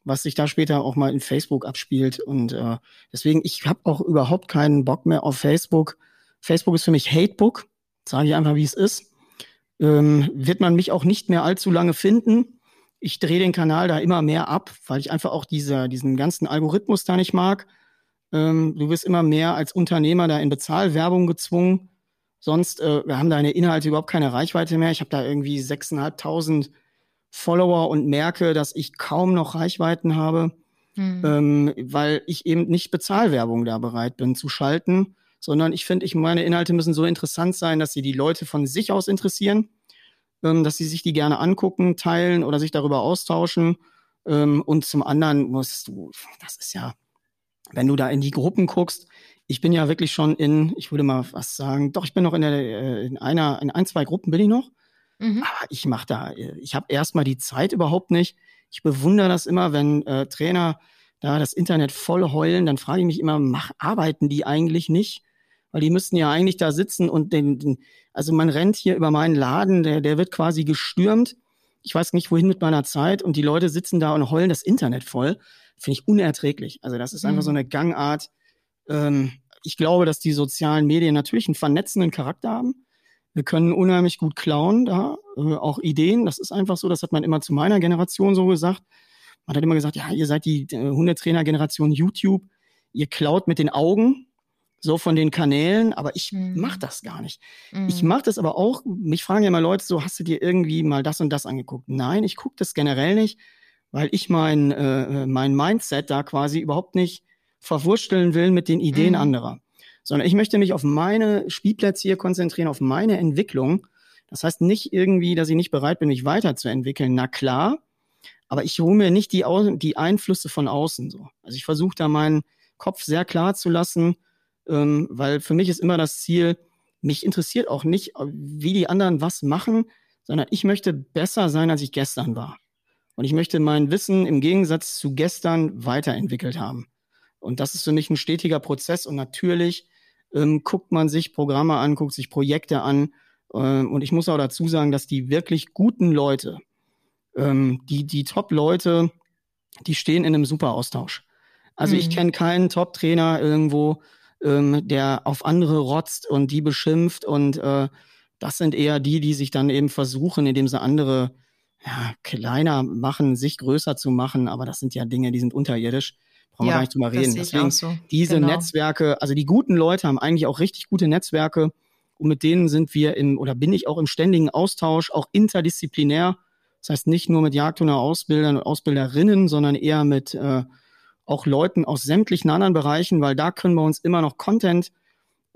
was sich da später auch mal in Facebook abspielt und äh, deswegen, ich habe auch überhaupt keinen Bock mehr auf Facebook. Facebook ist für mich Hatebook, sage ich einfach, wie es ist ähm, wird man mich auch nicht mehr allzu lange finden. Ich drehe den Kanal da immer mehr ab, weil ich einfach auch diese, diesen ganzen Algorithmus da nicht mag. Ähm, du wirst immer mehr als Unternehmer da in Bezahlwerbung gezwungen. Sonst äh, wir haben deine Inhalte überhaupt keine Reichweite mehr. Ich habe da irgendwie 6.500 Follower und merke, dass ich kaum noch Reichweiten habe, mhm. ähm, weil ich eben nicht Bezahlwerbung da bereit bin zu schalten sondern ich finde, ich meine Inhalte müssen so interessant sein, dass sie die Leute von sich aus interessieren, ähm, dass sie sich die gerne angucken, teilen oder sich darüber austauschen. Ähm, und zum anderen musst du, das ist ja, wenn du da in die Gruppen guckst, ich bin ja wirklich schon in, ich würde mal was sagen, doch, ich bin noch in, der, äh, in einer, in ein, zwei Gruppen bin ich noch. Mhm. Aber ich mache da, ich habe erstmal die Zeit überhaupt nicht. Ich bewundere das immer, wenn äh, Trainer da das Internet voll heulen, dann frage ich mich immer, mach, arbeiten die eigentlich nicht? Weil die müssten ja eigentlich da sitzen und den, den also man rennt hier über meinen Laden, der, der wird quasi gestürmt. Ich weiß nicht, wohin mit meiner Zeit und die Leute sitzen da und heulen das Internet voll. Finde ich unerträglich. Also das ist mhm. einfach so eine Gangart. Ähm, ich glaube, dass die sozialen Medien natürlich einen vernetzenden Charakter haben. Wir können unheimlich gut klauen da, äh, auch Ideen. Das ist einfach so, das hat man immer zu meiner Generation so gesagt. Man hat immer gesagt, ja, ihr seid die äh, Hundetrainer-Generation YouTube, ihr klaut mit den Augen, so von den Kanälen, aber ich mhm. mache das gar nicht. Mhm. Ich mache das aber auch, mich fragen ja mal Leute so, hast du dir irgendwie mal das und das angeguckt? Nein, ich gucke das generell nicht, weil ich mein, äh, mein Mindset da quasi überhaupt nicht verwursteln will mit den Ideen mhm. anderer. Sondern ich möchte mich auf meine Spielplätze hier konzentrieren, auf meine Entwicklung. Das heißt nicht irgendwie, dass ich nicht bereit bin, mich weiterzuentwickeln. Na klar, aber ich hole mir nicht die, die Einflüsse von außen so. Also ich versuche da meinen Kopf sehr klar zu lassen, ähm, weil für mich ist immer das Ziel, mich interessiert auch nicht, wie die anderen was machen, sondern ich möchte besser sein, als ich gestern war. Und ich möchte mein Wissen im Gegensatz zu gestern weiterentwickelt haben. Und das ist für mich ein stetiger Prozess. Und natürlich ähm, guckt man sich Programme an, guckt sich Projekte an. Ähm, und ich muss auch dazu sagen, dass die wirklich guten Leute, ähm, die, die Top-Leute, die stehen in einem super Austausch. Also mhm. ich kenne keinen Top-Trainer irgendwo, ähm, der auf andere rotzt und die beschimpft. Und äh, das sind eher die, die sich dann eben versuchen, indem sie andere ja, kleiner machen, sich größer zu machen. Aber das sind ja Dinge, die sind unterirdisch. Brauchen ja, wir gar nicht drüber reden. Deswegen so. diese genau. Netzwerke, also die guten Leute haben eigentlich auch richtig gute Netzwerke. Und mit denen sind wir im, oder bin ich auch im ständigen Austausch, auch interdisziplinär. Das heißt nicht nur mit Jagdhunde-Ausbildern und Ausbilderinnen, sondern eher mit äh, auch Leuten aus sämtlichen anderen Bereichen, weil da können wir uns immer noch Content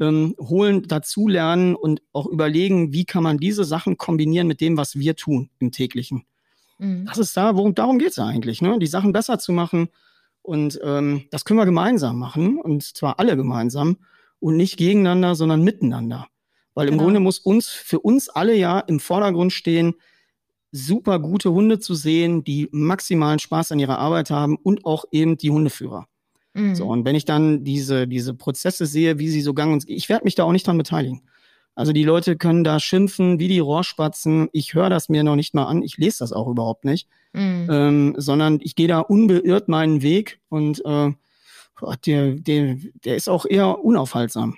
ähm, holen, dazulernen und auch überlegen, wie kann man diese Sachen kombinieren mit dem, was wir tun im täglichen. Mhm. Das ist da, worum darum geht es eigentlich, ne? die Sachen besser zu machen. Und ähm, das können wir gemeinsam machen, und zwar alle gemeinsam und nicht gegeneinander, sondern miteinander. Weil im genau. Grunde muss uns für uns alle ja im Vordergrund stehen, super gute Hunde zu sehen, die maximalen Spaß an ihrer Arbeit haben und auch eben die Hundeführer. Mhm. So, und wenn ich dann diese, diese Prozesse sehe, wie sie so gang und ich werde mich da auch nicht dran beteiligen. Also die Leute können da schimpfen wie die Rohrspatzen. Ich höre das mir noch nicht mal an. Ich lese das auch überhaupt nicht. Mhm. Ähm, sondern ich gehe da unbeirrt meinen Weg und äh, der, der, der ist auch eher unaufhaltsam.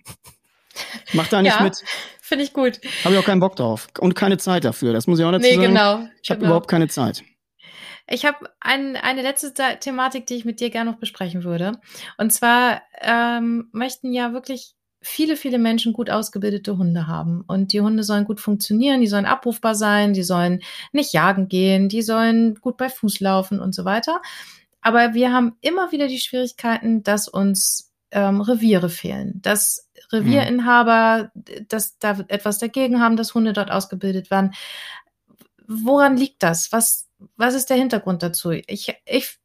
Mach da nicht ja. mit. Finde ich gut. Habe ich auch keinen Bock drauf. Und keine Zeit dafür. Das muss ich auch dazu nee, sagen. Genau. Ich habe genau. überhaupt keine Zeit. Ich habe ein, eine letzte Thematik, die ich mit dir gerne noch besprechen würde. Und zwar ähm, möchten ja wirklich viele, viele Menschen gut ausgebildete Hunde haben. Und die Hunde sollen gut funktionieren, die sollen abrufbar sein, die sollen nicht jagen gehen, die sollen gut bei Fuß laufen und so weiter. Aber wir haben immer wieder die Schwierigkeiten, dass uns ähm, Reviere fehlen, dass Revierinhaber, dass da etwas dagegen haben, dass Hunde dort ausgebildet werden. Woran liegt das? Was, was ist der Hintergrund dazu? Ich, ich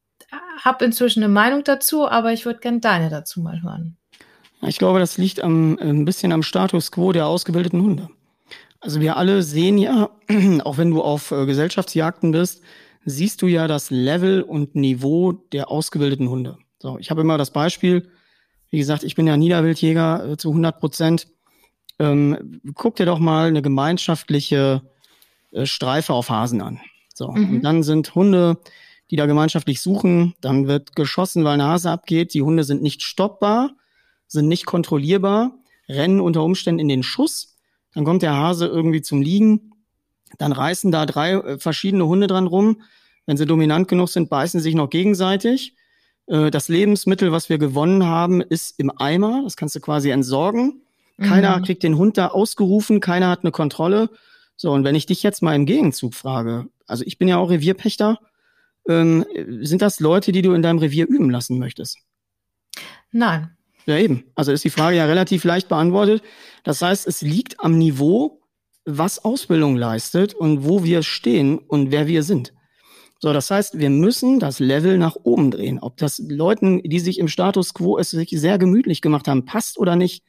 habe inzwischen eine Meinung dazu, aber ich würde gerne deine dazu mal hören. Ich glaube, das liegt am, ein bisschen am Status quo der ausgebildeten Hunde. Also wir alle sehen ja, [clears throat] auch wenn du auf äh, Gesellschaftsjagden bist, siehst du ja das Level und Niveau der ausgebildeten Hunde. So, ich habe immer das Beispiel, wie gesagt, ich bin ja Niederwildjäger äh, zu 100 Prozent. Ähm, guck dir doch mal eine gemeinschaftliche äh, Streife auf Hasen an. So, mhm. und dann sind Hunde, die da gemeinschaftlich suchen, dann wird geschossen, weil eine Hase abgeht. Die Hunde sind nicht stoppbar, sind nicht kontrollierbar, rennen unter Umständen in den Schuss. Dann kommt der Hase irgendwie zum Liegen. Dann reißen da drei äh, verschiedene Hunde dran rum. Wenn sie dominant genug sind, beißen sich noch gegenseitig. Äh, das Lebensmittel, was wir gewonnen haben, ist im Eimer. Das kannst du quasi entsorgen. Keiner mhm. kriegt den Hund da ausgerufen, keiner hat eine Kontrolle. So, und wenn ich dich jetzt mal im Gegenzug frage, also ich bin ja auch Revierpächter, ähm, sind das Leute, die du in deinem Revier üben lassen möchtest? Nein. Ja, eben. Also ist die Frage ja relativ leicht beantwortet. Das heißt, es liegt am Niveau, was Ausbildung leistet und wo wir stehen und wer wir sind. So, das heißt, wir müssen das Level nach oben drehen. Ob das Leuten, die sich im Status quo es sich sehr gemütlich gemacht haben, passt oder nicht.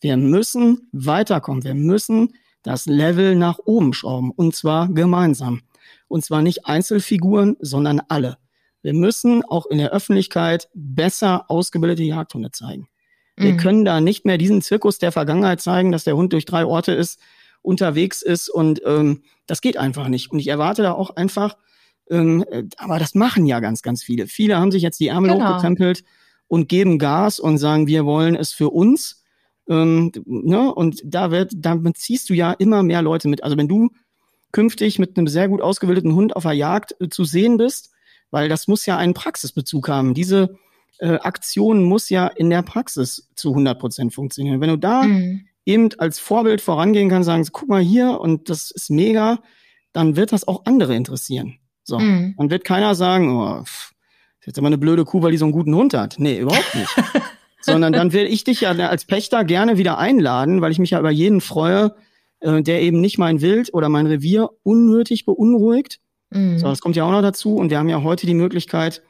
Wir müssen weiterkommen. Wir müssen das Level nach oben schrauben. Und zwar gemeinsam. Und zwar nicht Einzelfiguren, sondern alle. Wir müssen auch in der Öffentlichkeit besser ausgebildete Jagdhunde zeigen. Wir mhm. können da nicht mehr diesen Zirkus der Vergangenheit zeigen, dass der Hund durch drei Orte ist, unterwegs ist und ähm, das geht einfach nicht. Und ich erwarte da auch einfach, ähm, äh, aber das machen ja ganz, ganz viele. Viele haben sich jetzt die Ärmel genau. hochgekrempelt und geben Gas und sagen, wir wollen es für uns. Ähm, ne? Und da wird, damit ziehst du ja immer mehr Leute mit. Also wenn du künftig mit einem sehr gut ausgebildeten Hund auf der Jagd äh, zu sehen bist, Weil das muss ja einen Praxisbezug haben. Diese äh, Aktion muss ja in der Praxis zu 100 Prozent funktionieren. Wenn du da mhm. eben als Vorbild vorangehen kannst, sagen, guck mal hier und das ist mega, dann wird das auch andere interessieren. So, mhm. dann wird keiner sagen, oh, pff, ist jetzt immer eine blöde Kuh, weil die so einen guten Hund hat. Nee, überhaupt nicht. [laughs] Sondern dann will ich dich ja als Pächter gerne wieder einladen, weil ich mich ja über jeden freue, äh, der eben nicht mein Wild oder mein Revier unnötig beunruhigt. Mhm. So, das kommt ja auch noch dazu. Und wir haben ja heute die Möglichkeit,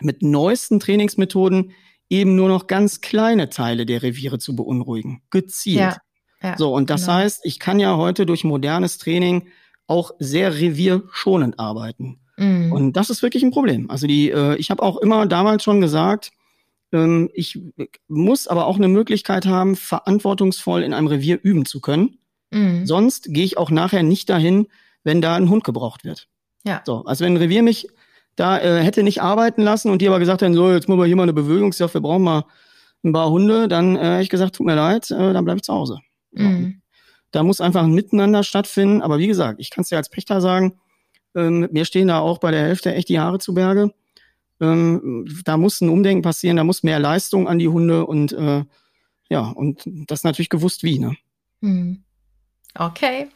mit neuesten Trainingsmethoden eben nur noch ganz kleine Teile der Reviere zu beunruhigen. Gezielt. Ja, ja, so, und das genau. heißt, ich kann ja heute durch modernes Training auch sehr revierschonend arbeiten. Mhm. Und das ist wirklich ein Problem. Also die, äh, ich habe auch immer damals schon gesagt, ähm, ich muss aber auch eine Möglichkeit haben, verantwortungsvoll in einem Revier üben zu können. Mhm. Sonst gehe ich auch nachher nicht dahin, wenn da ein Hund gebraucht wird. Ja. So, also wenn ein Revier mich da äh, hätte nicht arbeiten lassen und die aber gesagt hätten, so, jetzt muss wir hier mal eine Bewegungskraft, wir brauchen mal ein paar Hunde, dann äh, hätte ich gesagt, tut mir leid, äh, dann bleibe ich zu Hause. Mhm. Da muss einfach ein Miteinander stattfinden. Aber wie gesagt, ich kann es dir als Pächter sagen, ähm, mir stehen da auch bei der Hälfte echt die Haare zu Berge. Ähm, da muss ein Umdenken passieren, da muss mehr Leistung an die Hunde und äh, ja, und das natürlich gewusst wie, ne? Mhm. Okay.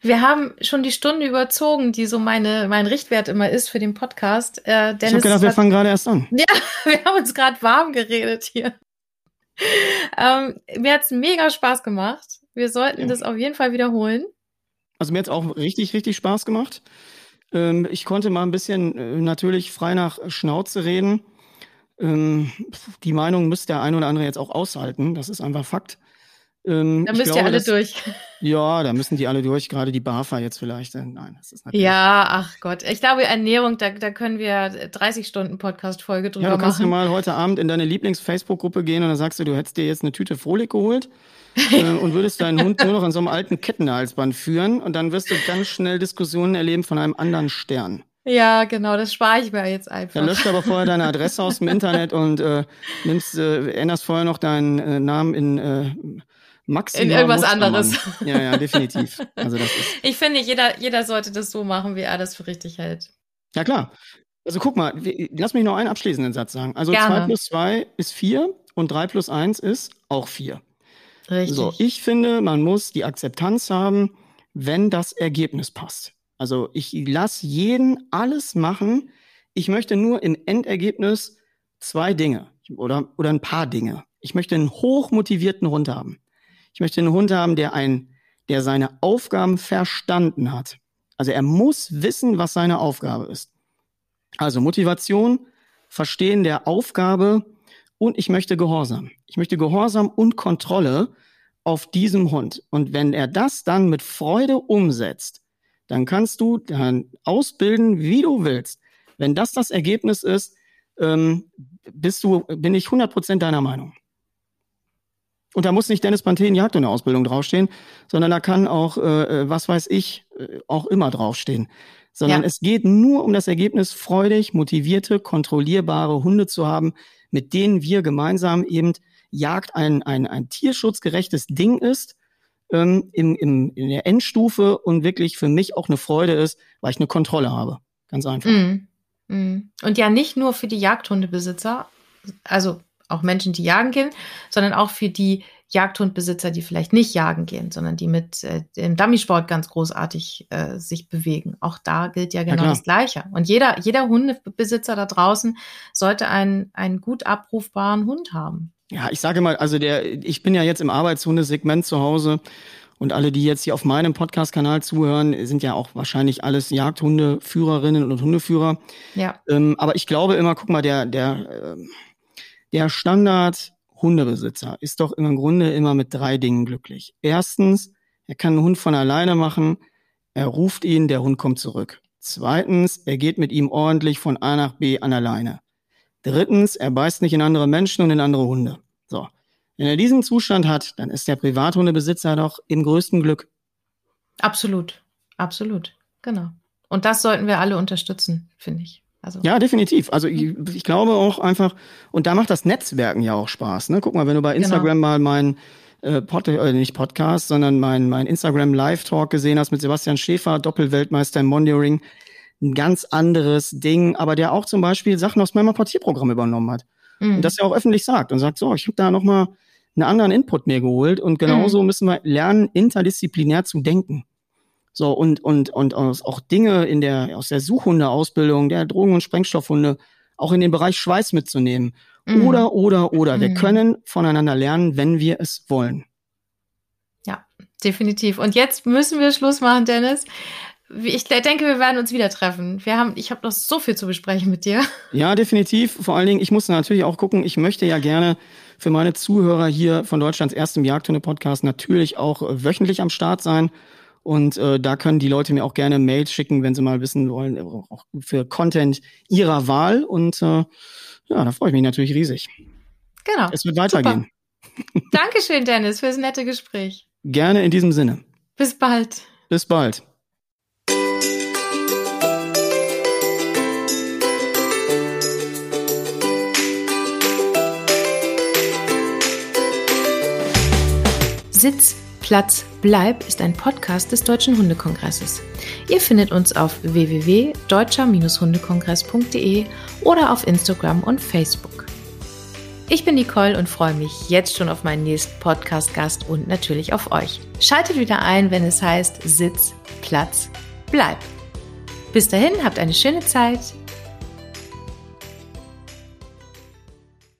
Wir haben schon die Stunde überzogen, die so meine, mein Richtwert immer ist für den Podcast. Äh, Dennis ich habe gedacht, wir fangen gerade erst an. [laughs] Ja, wir haben uns gerade warm geredet hier. Ähm, mir hat's mega Spaß gemacht. Wir sollten ja. das auf jeden Fall wiederholen. Also mir hat's auch richtig, richtig Spaß gemacht. Ähm, ich konnte mal ein bisschen äh, natürlich frei nach Schnauze reden. Ähm, die Meinung müsste der ein oder andere jetzt auch aushalten. Das ist einfach Fakt. Ähm, da müsst ihr alle dass, durch. Ja, da müssen die alle durch, gerade die BAFA jetzt vielleicht. Äh, nein, das ist natürlich. Ja, ach Gott. Ich glaube, Ernährung, da, da können wir 30 Stunden Podcast-Folge drüber machen. Ja, du kannst machen. mal heute Abend in deine Lieblings-Facebook-Gruppe gehen und dann sagst du, du hättest dir jetzt eine Tüte Frohlich geholt äh, und würdest deinen Hund nur noch in so einem alten Kettenhalsband führen und dann wirst du ganz schnell Diskussionen erleben von einem anderen Stern. Ja, genau, das spare ich mir jetzt einfach. Dann löscht aber vorher deine Adresse aus dem Internet und äh, nimmst, äh, änderst vorher noch deinen äh, Namen in äh, Maximal in irgendwas anderes. Ja, ja, definitiv. Also das ist ich finde, jeder, jeder sollte das so machen, wie er das für richtig hält. Ja, klar. Also guck mal, lass mich noch einen abschließenden Satz sagen. Also Gerne. 2 plus 2 ist 4 und 3 plus 1 ist auch 4. Richtig. So, ich finde, man muss die Akzeptanz haben, wenn das Ergebnis passt. Also ich lasse jeden alles machen. Ich möchte nur im Endergebnis zwei Dinge oder, oder ein paar Dinge. Ich möchte einen hochmotivierten Hund haben. Ich möchte einen Hund haben, der ein, der seine Aufgaben verstanden hat. Also er muss wissen, was seine Aufgabe ist. Also Motivation, Verstehen der Aufgabe und ich möchte Gehorsam. Ich möchte Gehorsam und Kontrolle auf diesem Hund. Und wenn er das dann mit Freude umsetzt, dann kannst du dann ausbilden, wie du willst. Wenn das das Ergebnis ist, ähm, bist du, bin ich 100% deiner Meinung. Und da muss nicht Dennis Panthen Jagd in der Ausbildung draufstehen, sondern da kann auch, äh, äh, was weiß ich, äh, auch immer draufstehen. Sondern ja. es geht nur um das Ergebnis, freudig, motivierte, kontrollierbare Hunde zu haben, mit denen wir gemeinsam eben Jagd ein, ein, ein tierschutzgerechtes Ding ist, ähm, im, im, in der Endstufe und wirklich für mich auch eine Freude ist, weil ich eine Kontrolle habe. Ganz einfach. Mm. Mm. Und ja, nicht nur für die Jagdhundebesitzer, also auch Menschen, die jagen gehen, sondern auch für die Jagdhundbesitzer, die vielleicht nicht jagen gehen, sondern die mit äh, dem Dummysport ganz großartig äh, sich bewegen. Auch da gilt ja genau ja, das Gleiche. Und jeder, jeder Hundebesitzer da draußen sollte einen, einen gut abrufbaren Hund haben. Ja, ich sage mal, also der, ich bin ja jetzt im Arbeitshundesegment zu Hause und alle, die jetzt hier auf meinem Podcast-Kanal zuhören, sind ja auch wahrscheinlich alles Jagdhundeführerinnen und Hundeführer. Ja. Ähm, aber ich glaube immer, guck mal, der, der, äh, der Standard Hundebesitzer ist doch im Grunde immer mit drei Dingen glücklich. Erstens, er kann einen Hund von alleine machen, er ruft ihn, der Hund kommt zurück. Zweitens, er geht mit ihm ordentlich von A nach B an alleine. Drittens, er beißt nicht in andere Menschen und in andere Hunde. So. Wenn er diesen Zustand hat, dann ist der Privathundebesitzer doch im größten Glück. Absolut. Absolut. Genau. Und das sollten wir alle unterstützen, finde ich. Also. Ja, definitiv. Also ich, ich, glaube auch einfach, und da macht das Netzwerken ja auch Spaß. Ne? Guck mal, wenn du bei genau. Instagram genau. mal meinen äh, Pod, äh, nicht Podcast, sondern mein, mein Instagram Live-Talk gesehen hast mit Sebastian Schäfer, Doppelweltmeister im Monitoring, ein ganz anderes Ding, aber der auch zum Beispiel Sachen aus meinem Apportierprogramm übernommen hat. Mhm. Und das ja auch öffentlich sagt und sagt, so, ich habe da nochmal einen anderen Input mir geholt und genauso mhm. müssen wir lernen, interdisziplinär zu denken. So, und, und, und auch Dinge in der, aus der Suchhundeausbildung, der Drogen- und Sprengstoffhunde, auch in den Bereich Schweiß mitzunehmen. Mhm. Oder, oder, oder. Wir mhm. können voneinander lernen, wenn wir es wollen. Ja, definitiv. Und jetzt müssen wir Schluss machen, Dennis. Ich denke, wir werden uns wieder treffen. Wir haben, ich habe noch so viel zu besprechen mit dir. [laughs] Ja, definitiv. Vor allen Dingen, ich muss natürlich auch gucken, ich möchte ja gerne für meine Zuhörer hier von Deutschlands erstem Jagdhunde-Podcast natürlich auch äh, wöchentlich am Start sein. Und äh, da können die Leute mir auch gerne Mails schicken, wenn sie mal wissen wollen, äh, auch für Content ihrer Wahl. Und äh, ja, da freue ich mich natürlich riesig. Genau. Es wird weitergehen. Super. [laughs] Dankeschön, Dennis, fürs nette Gespräch. Gerne in diesem Sinne. Bis bald. Bis bald. Sitz Platz Bleib ist ein Podcast des Deutschen Hundekongresses. Ihr findet uns auf www.deutscher-hundekongress.de oder auf Instagram und Facebook. Ich bin Nicole und freue mich jetzt schon auf meinen nächsten Podcast-Gast und natürlich auf euch. Schaltet wieder ein, wenn es heißt Sitz, Platz, Bleib. Bis dahin, habt eine schöne Zeit.